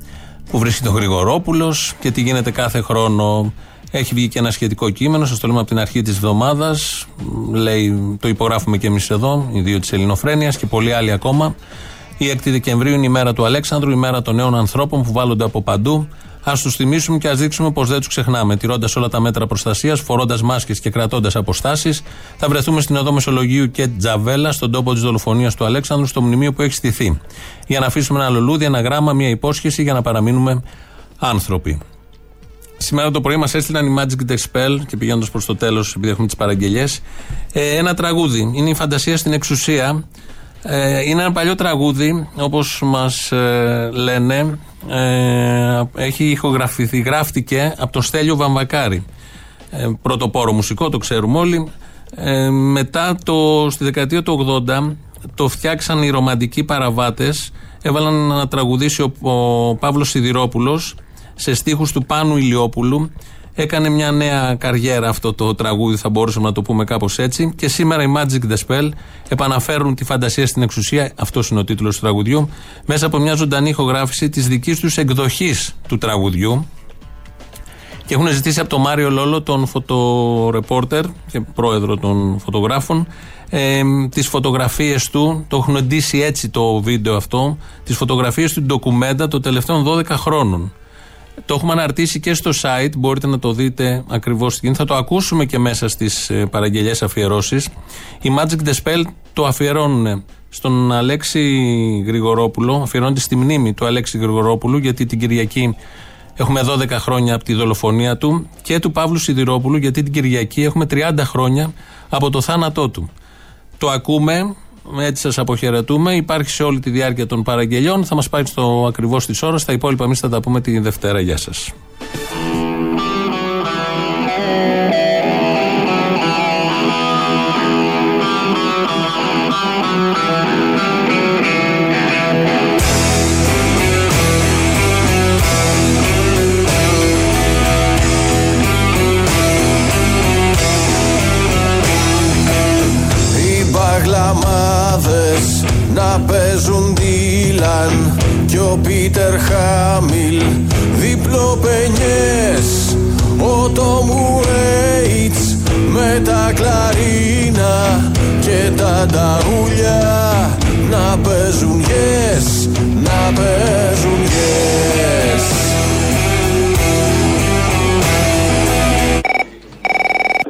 πού βρίσκεται ο Γρηγορόπουλος και τι γίνεται κάθε χρόνο. Έχει βγει και ένα σχετικό κείμενο, σας το λέμε από την αρχή της εβδομάδας. Λέει, το υπογράφουμε και εμείς εδώ, οι δύο της Ελληνοφρένειας και πολλοί άλλοι ακόμα. Η 6η Δεκεμβρίου είναι η μέρα του Αλέξανδρου, η μέρα των νέων ανθρώπων που βάλλονται από παντού. Α τους θυμίσουμε και ας δείξουμε πως δεν τους ξεχνάμε. Τηρώντας όλα τα μέτρα προστασίας, φορώντας μάσκες και κρατώντας αποστάσεις, θα βρεθούμε στην οδό Μεσολογίου και Τζαβέλα, στον τόπο της δολοφονίας του Αλέξανδρου, στο μνημείο που έχει στηθεί. Για να αφήσουμε ένα λουλούδι, ένα γράμμα, μια υπόσχεση για να παραμείνουμε άνθρωποι. Σήμερα το πρωί μας έστειλαν οι Magic the Spell και πηγαίνοντας προς το τέλος, επειδή έχουμε τις παραγγελίε, ε, ένα τραγούδι. Είναι η φαντασία στην εξουσία. Ε, είναι ένα παλιό τραγούδι, όπως μας ε, λένε. Ε, έχει ηχογραφηθεί, γράφτηκε από τον Στέλιο Βαμβακάρη. Ε, πρωτοπόρο μουσικό, το ξέρουμε όλοι. Ε, μετά το, στη δεκαετία του 80 το φτιάξαν οι ρομαντικοί παραβάτες έβαλαν να τραγουδήσει ο, ο Παύλος Σιδηρόπουλος σε στίχους του Πάνου Ηλιόπουλου. Έκανε μια νέα καριέρα αυτό το τραγούδι, θα μπορούσαμε να το πούμε κάπως έτσι. Και σήμερα οι Magic the Spell επαναφέρουν τη φαντασία στην εξουσία. Αυτός είναι ο τίτλος του τραγουδιού. Μέσα από μια ζωντανή ηχογράφηση της δικής τους εκδοχής του τραγουδιού. Και έχουν ζητήσει από τον Μάριο Λόλο, τον φωτορεπόρτερ και πρόεδρο των φωτογράφων, ε, τις φωτογραφίες του, το έχουν εντύσει έτσι το βίντεο αυτό, τις φωτογραφίες του ντοκουμέντα των τελευταίων 12 χρόνων. Το έχουμε αναρτήσει και στο site, μπορείτε να το δείτε ακριβώς στην Θα το ακούσουμε και μέσα στις παραγγελίε αφιερώσεις. Οι Magic the Spell το αφιερώνουν στον Αλέξη Γρηγορόπουλο, αφιερώνεται στη μνήμη του Αλέξη Γρηγορόπουλου, γιατί την Κυριακή έχουμε 12 χρόνια από τη δολοφονία του, και του Παύλου Σιδηρόπουλου, γιατί την Κυριακή έχουμε 30 χρόνια από το θάνατό του. Το ακούμε, έτσι σας αποχαιρετούμε. Υπάρχει σε όλη τη διάρκεια των παραγγελιών. Θα μας πάρει στο ακριβώς τη ώρα. Τα υπόλοιπα εμείς θα τα πούμε τη Δευτέρα. Γεια σας. Να παίζουν Ντίλαν Κι ο Πίτερ Χάμιλ διπλοπενιές Ο Τόμου Έιτς με τα κλαρίνα Και τα νταούλια να παίζουν yes Να παίζουν yes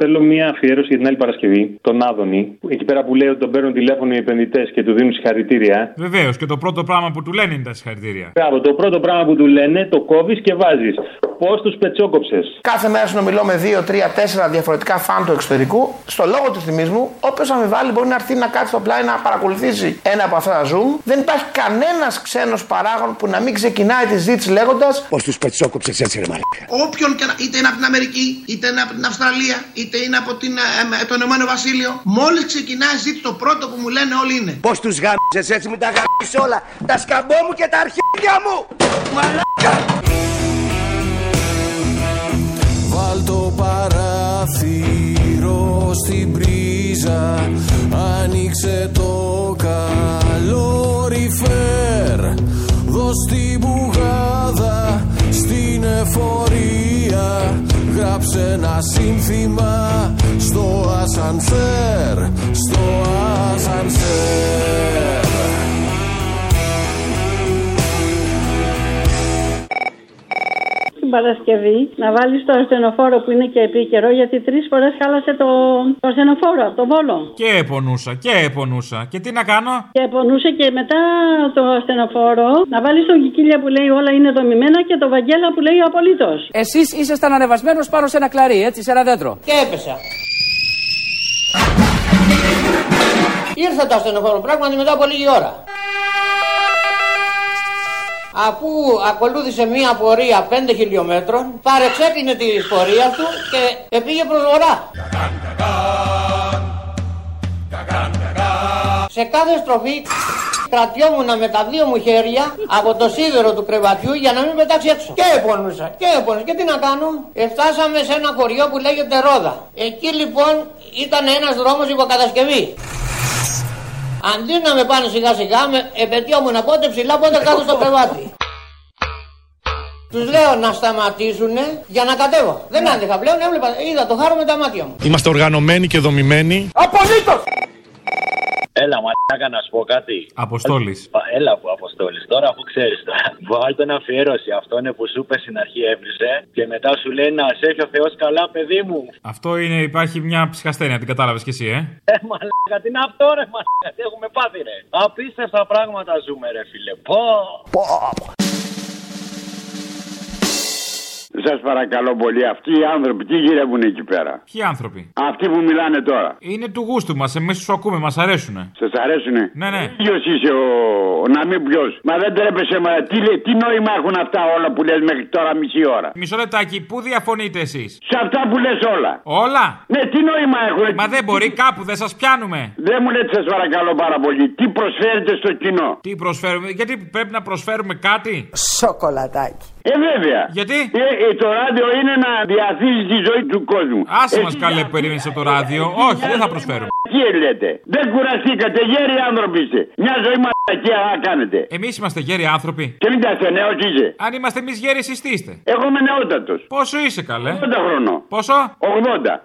Θέλω μια αφιέρωση για την άλλη Παρασκευή, τον Άδωνη, εκεί πέρα που λέει ότι τον παίρνουν τηλέφωνο οι επενδυτές και του δίνουν συγχαρητήρια. Βεβαίως και το πρώτο πράγμα που του λένε είναι τα συγχαρητήρια. Μπράβο, το πρώτο πράγμα που του λένε το κόβεις και βάζεις. Πώ τους πετσόκοψες. Κάθε μέρα συνομιλώ με 2, 3, 4 διαφορετικά φαν του εξωτερικού. Στο λόγο του θυμίσμου, όποιος αμφιβάλλει μπορεί να έρθει να κάτσει στο πλάι να παρακολουθήσει ένα από αυτά τα Zoom. Δεν υπάρχει κανένας ξένος παράγον που να μην ξεκινάει τη ζήτηση λέγοντας Πώς τους πετσόκοψες έτσι, ρε μαλάκα. Όποιον και να, είτε είναι από την Αμερική, είτε είναι από την Αυστραλία, είτε είναι από την, ε, ε, το Ηνωμένο Βασίλειο, μόλις ξεκινάει η ζήτηση, το πρώτο που μου λένε όλοι είναι. Πώς τους γάμισες έτσι, μην τα γάμισε όλα. Τα σκαμπό μου και τα αρχίδια μου. Μαλάκα. Παράθυρο στην πρίζα. Άνοιξε το καλόριφερ. Δώσ' την μπουγάδα στην εφορία. Γράψε ένα σύνθημα στο ασανσέρ Στο ασανσέρ την Παρασκευή να βάλεις το ασθενοφόρο που είναι και επίκαιρο, γιατί τρεις φορές χάλασε το, το ασθενοφόρο από τον Βόλο. Και επονούσα, και επονούσα. Και τι να κάνω; Και πονούσε και μετά το ασθενοφόρο να βάλεις τον Κικίλια που λέει όλα είναι δομημένα και το Βαγγέλα που λέει απολύτως. Εσείς ήσασταν ανεβασμένος πάνω σε ένα κλαρί, έτσι, σε ένα δέντρο. Και έπεσα. Ήρθε το ασθενοφόρο πράγματι μετά από λίγη ώρα. Αφού ακολούθησε μία πορεία 5 χιλιόμετρων, παρεξέκλεινε τη πορεία του και πήγε προς βορρά. Σε κάθε στροφή κρατιόμουν με τα δύο μου χέρια από το σίδερο του κρεβατιού για να μην πετάξει έξω. Και επώνουσα, και επώνουσα. Και τι να κάνω; Εφτάσαμε σε ένα χωριό που λέγεται Ρόδα. Εκεί λοιπόν ήταν ένας δρόμος υποκατασκευή. Αντί να με πάνε σιγά σιγά, με επαιτειόμουν πότε ψηλά, πότε κάτω στο κρεβάτι. Τους λέω να σταματήσουν για να κατέβω. Δεν άντεχα πλέον, έβλεπα, είδα το χάρο με τα μάτια μου. Είμαστε οργανωμένοι και δομημένοι. Απολύτως! Έλα, μαλάκα να σου πω κάτι. Αποστόλης. Έλα που αποστόλης. Τώρα αφού ξέρεις τώρα. [laughs] Βάλ τον αφιέρωση. Αυτό είναι που σου είπε στην αρχή έβριζε. Και μετά σου λέει να σε έχει ο Θεός καλά, παιδί μου. Αυτό είναι, υπάρχει μια ψυχασθένεια, την κατάλαβες κι εσύ, ε; Ε, μαλάκα, τι είναι αυτό, ρε μαλάκα. Τι έχουμε πάθει, ρε. Απίστευτα πράγματα ζούμε, ρε φίλε. Πω. Πω. Σας παρακαλώ πολύ, αυτοί οι άνθρωποι τι γυρεύουν εκεί πέρα; Ποιοι άνθρωποι; Αυτοί που μιλάνε τώρα. Είναι του γούστου μας, εμείς τους ακούμε, μας αρέσουνε. Σας αρέσουνε; Ναι, ναι. Ποιο είσαι ο, ο να μην ποιος. Μα δεν τρέπεσαι, μα τι, λέ- τι νόημα έχουν αυτά όλα που λες μέχρι τώρα μισή ώρα; Μισό λεπτάκι, πού διαφωνείτε εσείς; Σε αυτά που λες όλα. Όλα; Ναι, τι νόημα έχουν; Μα δεν μπορεί κάπου, δεν σας πιάνουμε. Δεν μου λέτε σας παρακαλώ πάρα πολύ. Τι προσφέρετε στο κοινό; Τι προσφέρουμε, γιατί πρέπει να προσφέρουμε κάτι; Σοκολατάκι. Ε, βέβαια. Γιατί; Ε, ε, το ράδιο είναι να διαθίζεις τη ζωή του κόσμου. Άσε μας Εσείς καλέ που περίμενε από το ράδιο. Όχι, δεν θα προσφέρουμε. Τι λέτε; Δεν κουραστήκατε, γέροι άνθρωποι είστε. Μια ζωή μαλακία να κάνετε. Εμείς είμαστε γέροι άνθρωποι. Και μην τα είστε νέος είσαι. Αν είμαστε εμείς γέροι, εσείς τι είστε; Εγώ είμαι νεότατος. Πόσο είσαι καλέ; 80 χρονών. Πόσο; 80.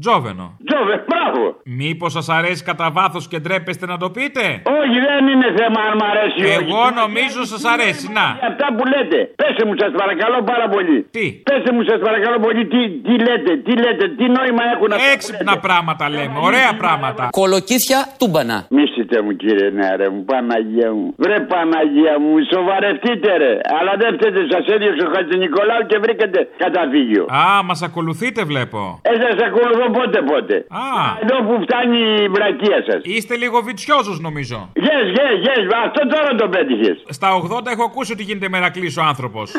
Τζόβενο. Τζόβε, μπράβο. Μήπως σας αρέσει κατά βάθος και ντρέπεστε να το πείτε; Όχι, δεν είναι θέμα αν μ' αρέσει ή όχι. Εγώ νομίζω σας αρέσει. Να. Για Αυτά που λέτε. Πέσε μου σας παρακαλώ πάρα πολύ. Τι; Πέσε μου σας παρακαλώ πολύ τι, τι λέτε, τι λέτε, τι νόημα έχουν αυτά που Έξυπνα πράγματα λέμε, ωραία πράγματα. Κολοκύθια τούμπανα. Μίσετε μου κύριε νεαρέ μου, Παναγία μου. Βρε Παναγία μου, σοβαρευτείτε ρε. Αλλά δεν φταίτε, σας έδιωξε ο Χατζη Νικολάου και βρήκατε καταφύγιο. Α, μας ακολουθείτε βλέπω. Ε, σας ακολουθώ πότε πότε. Α. Εδώ που φτάνει η βρακία σας. Είστε λίγο βιτσιόζος νομίζω. Yes, yes, yes, αυτό τώρα το πέτυχες. Στα 80 έχω ακούσει ότι γίνεται μερακλής ο άνθρωπος.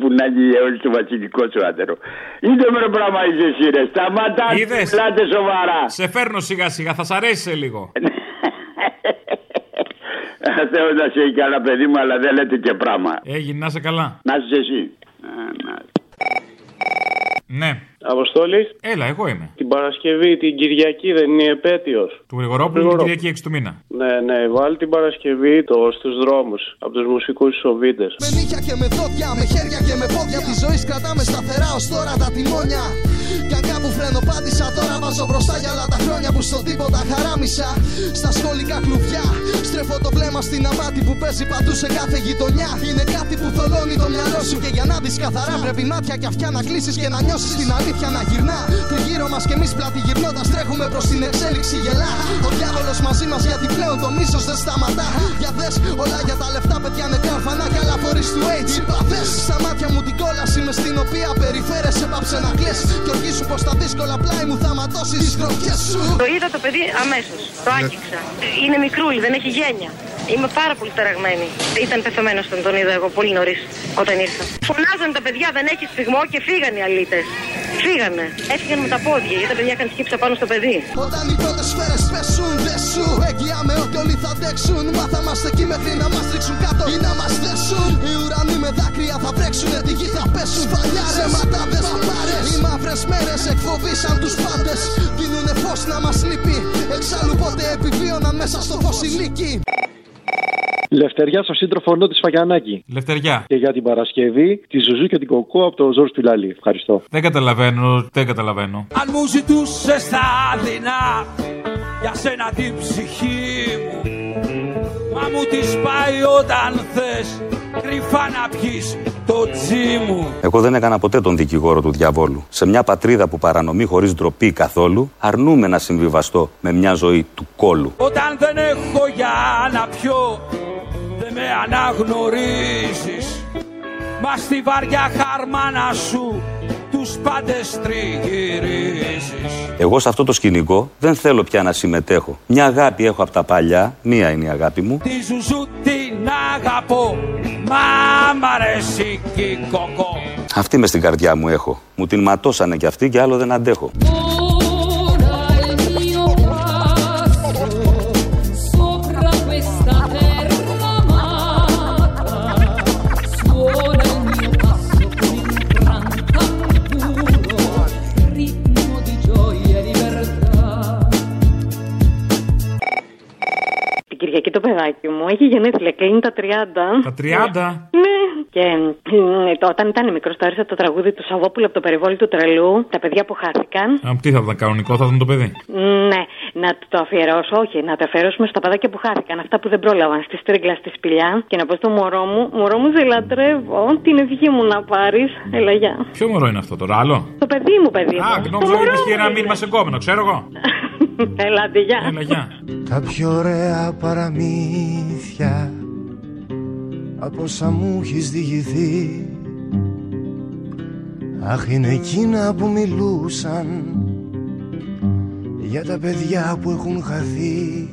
Που να γίνει όλος το βασιλικός σου άντερο. Είδε με πράγμα είσαι εσύ ρε. Σταμάτα, Είδες; μιλάτε σοβαρά. Σε φέρνω σιγά σιγά, θα σ' αρέσει σε λίγο. [laughs] Θεός να σε έχει καλά παιδί μου, αλλά δεν λέτε και πράγμα. Έγινε, να είσαι καλά. Να είσαι εσύ. Α, να. Ναι. Αποστόλης. Έλα, εγώ είμαι. Την Παρασκευή, την Κυριακή δεν είναι επέτειος. Του Γρηγορόπουλου την Κυριακή 6 του μήνα. Ναι, ναι, βάλει την Παρασκευή το στους δρόμους από τους μουσικούς Σοβίτες. Με νύχια και με δόντια, με χέρια και με πόδια τη ζωή κρατάμε σταθερά ως τώρα τα τιμόνια. Κι αν κάπου φρενοπάτησα, τώρα βάζω μπροστά για όλα τα χρόνια που στον τίποτα χαράμισα. Στα σχολικά κλουβιά, στρέφω το βλέμμα στην αμάτη που παίζει παντού σε κάθε γειτονιά. Είναι κάτι που θολώνει το μυαλό σου και για να δεις καθαρά πρέπει μάτια και αυτιά να κλείσεις και να νιώσεις την αλήθεια να γυρνά. Τριγύρω μας κι εμείς πλάτη γυρνώντας τρέχουμε προς την εξέλιξη γελά. Ο διάβολος μαζί μας γιατί πλέον το μίσος δεν σταματά. Για δες όλα για τα λεφτά παιδιά νεκρά ορφανά και άλλα φορείς του AIDS. Είπα δες στα μάτια μου την κόλαση μες στην οποία περιφέρεσαι πάψε να κλαις Και οργήσου πως τα δύσκολα πλάι μου θα ματώσεις τις γροθιές σου. Το είδα το παιδί αμέσως. Το άγγιξα. Είναι μικρούλι, δεν έχει γένεια. Είμαι πάρα πολύ ταραγμένη. Ήταν πεθαμένο όταν τον είδα εγώ πολύ νωρίς όταν ήρθα. Φωνάζανε τα παιδιά, δεν έχεις σφιγμό και φύγανε οι αλήτες. Φύγανε. Έφυγαν με τα πόδια γιατί τα παιδιά είχαν σκύψα πάνω στο παιδί. Όταν οι πρώτες σφαίρες πέσουν, δεν σου εγγυάμαι ότι όλοι θα αντέξουν. Μας θα είμαστε εκεί μέχρι να μας ρίξουν κάτω ή να μας δέσουν. Οι ουρανοί με δάκρυα θα βρέξουν, τη γη θα πέσουν. Σφαλιάρε, ματάδες, παπάρες. Οι μαύρες μέρες εκφοβήσαν τους πάντες. Δίνουνε φως να μας λείπει. Εξάλλου ποτέ επιβίωναν μέσα στο φως οι λύκοι. Λευτεριά στο σύντροφο νου της Φαγιανάκη. Λευτεριά. Και για την Παρασκευή, τη Ζουζού και την Κοκό από το Ζόρ Σπιλάλη. Ευχαριστώ. Δεν καταλαβαίνω, δεν καταλαβαίνω. Αν μου ζητούσες τα δεινά για σένα την ψυχή μου Μα μου τη πάει όταν θες Κρυφά να πιεις το τζι μου Εγώ δεν έκανα ποτέ τον δικηγόρο του διαβόλου. Σε μια πατρίδα που παρανομεί χωρίς ντροπή καθόλου, αρνούμε να συμβιβαστώ με μια ζωή του κόλου. Όταν δεν έχω για να πιω Δεν με αναγνωρίζεις Μα στη βαριά χαρμάνα σου Τους πάντες τριγυρίζεις Εγώ σε αυτό το σκηνικό δεν θέλω πια να συμμετέχω. Μια αγάπη έχω από τα παλιά, μία είναι η αγάπη μου. Τη ζουζού την αγαπώ Μα μ' αρέσει και η κοκό Αυτή μες στην καρδιά μου έχω. Μου την ματώσανε κι αυτή και άλλο δεν αντέχω. Κυριακή το παιδάκι μου έχει γενέθλια, κλείνει τα 30. Τα 30? Ναι. Και ε, το- όταν ήταν μικρός, το έρισα το τραγούδι του Σαββόπουλου από το περιβόλι του τρελού. Τα παιδιά που χάθηκαν. Α, τι θα ήταν κανονικό, θα ήταν το παιδί; Ναι, να το αφιερώσω, όχι, να το αφιερώσουμε στα παιδάκια που χάθηκαν. Αυτά που δεν πρόλαβαν στη στρίγκλα, στη σπηλιά. Και να πω στο μωρό μου, μωρό μου σε λατρεύω. Την ευχή μου να πάρεις. Έλα, γεια. Ποιο μωρό είναι αυτό τώρα, άλλο; Το παιδί μου, παιδί μου. Α, Το νόμιζα μωρό ότι και μου ένα είναι. μήνυμα σε κόμενο, ξέρω εγώ. [laughs] [laughs] Έλα, άντε, γεια. Έλα, γεια. Τα πιο ωραία παραμύθια από όσα μου έχεις διηγηθεί Αχ είναι εκείνα που μιλούσαν για τα παιδιά που έχουν χαθεί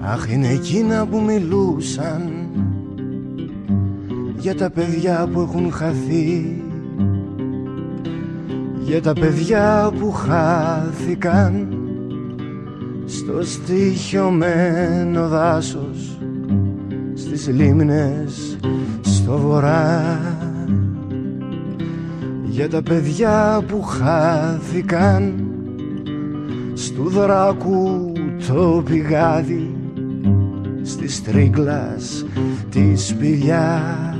Αχ είναι εκείνα που μιλούσαν για τα παιδιά που έχουν χαθεί για τα παιδιά που χάθηκαν στο στοιχειωμένο δάσος στις λίμνες στο βορρά. Για τα παιδιά που χάθηκαν στου δράκου το πηγάδι στις τρίγκλας της σπηλιάς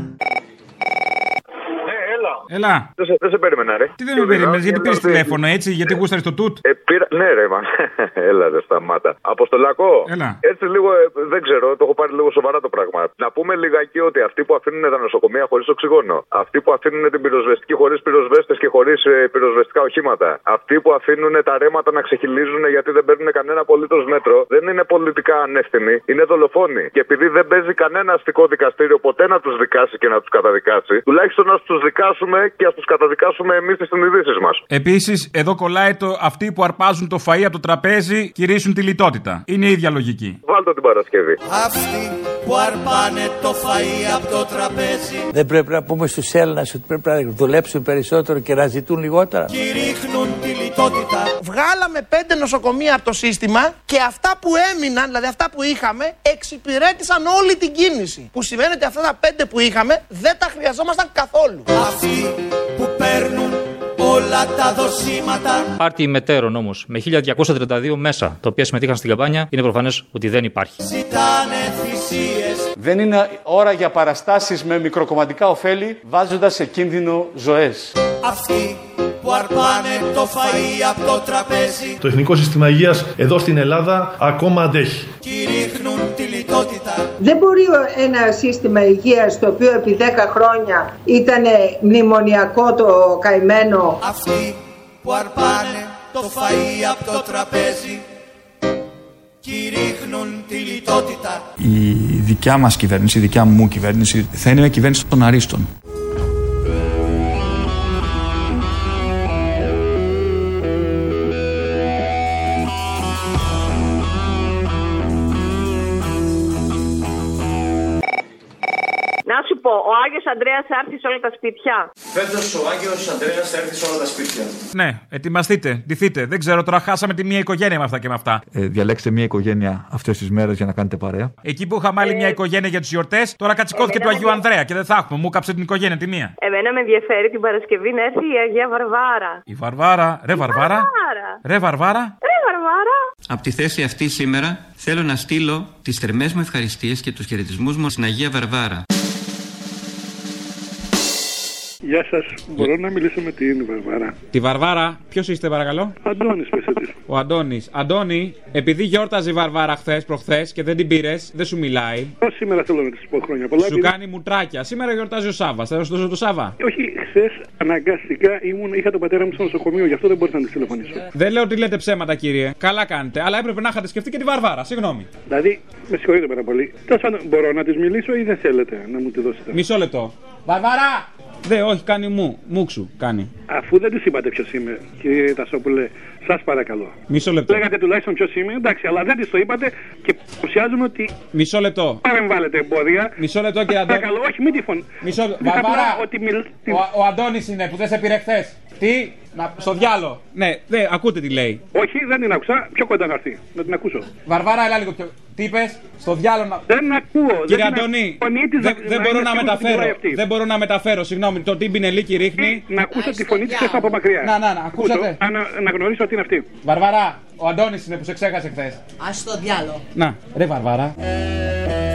Έλα. Δεν σε, δεν σε περίμενα, ρε. Τι δεν με περίμενες, γιατί πήρες τηλέφωνο έτσι, γιατί γούσταρες το τούτ; Ε, πήρα... Ναι, ρε, μα. [laughs] Έλα, ρε, σταμάτα. Αποστολακό. Έλα. Έτσι λίγο, ε, δεν ξέρω, το έχω πάρει λίγο σοβαρά το πράγμα. Να πούμε λιγάκι ότι αυτοί που αφήνουν τα νοσοκομεία χωρίς οξυγόνο, αυτοί που αφήνουν την πυροσβεστική χωρίς πυροσβέστες και χωρίς πυροσβεστικά οχήματα, αυτοί που αφήνουν τα ρέματα να ξεχυλίζουν γιατί δεν παίρνουν κανένα απολύτως μέτρο, δεν είναι πολιτικά ανεύθυνοι, είναι δολοφόνοι. Και επειδή δεν παίζει κανένα αστικό δικαστήριο ποτέ να τους δικάσει και να τους καταδικάσει, τουλάχιστον να τους δικάσουμε και ας τους καταδικάσουμε εμείς τις συνειδήσεις μας. Επίσης, εδώ κολλάει το αυτοί που αρπάζουν το φαΐ από το τραπέζι κηρύσουν τη λιτότητα. Είναι η ίδια λογική. Βάλτε την Παρασκευή. Αυτοί που αρπάνε το φαΐ από το τραπέζι Δεν πρέπει να πούμε στους Έλληνες ότι πρέπει να δουλέψουν περισσότερο και να ζητούν λιγότερα. και ρίχνουν τη λιτότητα Βγάλαμε πέντε νοσοκομεία από το σύστημα και αυτά που έμειναν, δηλαδή αυτά που είχαμε, εξυπηρέτησαν όλη την κίνηση. Που σημαίνει ότι αυτά τα πέντε που είχαμε δεν τα χρειαζόμασταν καθόλου. Αυτοί που παίρνουν όλα τα δοσήματα Πάρτι μετέρων όμως με 1232 μέσα τα οποία συμμετείχαν στην καμπάνια είναι προφανές ότι δεν υπάρχει. ζητάνε θυσίες Δεν είναι ώρα για παραστάσεις με μικροκομματικά ωφέλη βάζοντας σε κίνδυνο ζωές. Αυτοί που αρπάνε το φαΐ από το τραπέζι Το Εθνικό Σύστημα Υγείας εδώ στην Ελλάδα ακόμα αντέχει. και ρίχνουν τη λιτότητα Δεν μπορεί ο- ένα σύστημα υγείας το οποίο επί 10 χρόνια ήταν μνημονιακό το καημένο Αυτοί που αρπάνε το φαΐ από το τραπέζι και ρίχνουν τη λιτότητα Η δικιά μας κυβέρνηση, η δικιά μου κυβέρνηση θα είναι μια κυβέρνηση των αρίστων. Ο Άγιος Ανδρέας θα έρθει σε όλα τα σπίτια. Φέτος ο Άγιος Ανδρέας θα έρθει σε όλα τα σπίτια. Ναι, ετοιμαστείτε, ντυθείτε. Δεν ξέρω, τώρα χάσαμε τη μία οικογένεια με αυτά και με αυτά. Ε, διαλέξτε μια οικογένεια αυτές τις μέρες για να κάνετε παρέα. Εκεί που είχαμε άλλη μια οικογένεια για τις γιορτές, τώρα κατσικώθηκε του Εμένα Αγίου Ανδρέα και δεν θα έχουμε. Μου κάψε την οικογένεια τη μία. Εμένα με ενδιαφέρει την Παρασκευή να έρθει η Αγία Βαρβάρα. Η Βαρβάρα, ρε Βαρβάρα; Βαρβάρα. Ρε Βαρβάρα; Ρε Βαρβάρα. Από τη θέση αυτή σήμερα θέλω να στείλω τις θερμές μου ευχαριστίες και τους χαιρετισμούς μου στην Αγία Βαρβάρα. Γεια σας. Μπορώ να μιλήσω με την Βαρβάρα. Τη Βαρβάρα, ποιος είστε παρακαλώ; Αντώνης, πέσε τη. Ο Αντώνης. Αντώνη, επειδή γιόρταζε η Βαρβάρα χθες προχθές και δεν την πήρες, δεν σου μιλάει. Πώς σήμερα θέλω να της πω χρόνια πολλά. Σου επειδή- κάνει μουτράκια. Σήμερα γιορτάζει ο Σάβα. Θα σου δώσω το Σάβα. Όχι, χθες αναγκαστικά ήμουν, είχα τον πατέρα μου στο νοσοκομείο, γι' αυτό δεν μπορούσα να της τηλεφωνήσω. Δεν λέω ότι λέτε ψέματα, κύριε. Καλά κάνετε. Αλλά έπρεπε να είχατε σκεφτεί και τη Βαρβάρα. Συγγνώμη. Δηλαδή, με συγχωρείτε πάρα πολύ. Τέλος πάντων, μπορώ να της μιλήσω ή δεν θέλετε να μου τη δώσετε; Μισό λεπτό. Βαρβάρα! Δε, όχι, κάνει μου. Μουξου, κάνει. Αφού δεν της είπατε ποιος είμαι, κύριε Τασόπουλε, σας παρακαλώ. Μισό λεπτό. Λέγατε τουλάχιστον ποιος είμαι, εντάξει, αλλά δεν της το είπατε και παρουσιάζουμε ότι Μισό λεπτό. παρεμβάλλετε εμπόδια. Μισό λεπτό, κύριε Αντώνη. Παρακαλώ, όχι, μην τη φωνή. Μισό λεπτό. Απλά Βαρβάρα! ότι μιλ... Ο, ο Αντώνης είναι που δεν σε πήρε χθες. Τι, να, στο διάλο. Ναι, δε, ακούτε τι λέει. Όχι, δεν την άκουσα. Πιο κοντά να έρθει. Να την ακούσω. Βαρβάρα, έλα λίγο πιο. Τι είπες, στο διάλο να. Δεν ακούω. Κύριε δεν την Αντώνη, ακ- φωνή της δεν, να- δεν να μπορώ είναι να σίγουρος ότι μεταφέρω. μιλάει αυτή. Δεν μπορώ να μεταφέρω, συγγνώμη. Το τι μπινελίκι ρίχνει. Να ακούσω τη φωνή της από μακριά. Να, να, να, ακούσατε. Ακούσω, Να, να γνωρίσω ότι είναι αυτή. Βαρβαρά, ο Αντώνης είναι που σε ξέχασε χθες. Α το διάλο. Να, ρε Βαρβάρα. Άνοιξε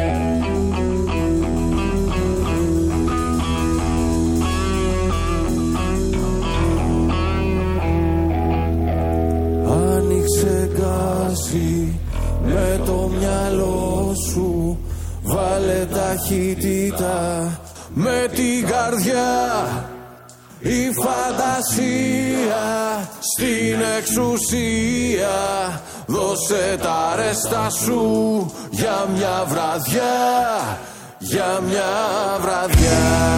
γκάζι με το μυαλό σου. Βάλε ταχύτητα με την καρδιά. Η φαντασία στην εξουσία. Δώσε τα ρέστα σου για μια βραδιά Για μια βραδιά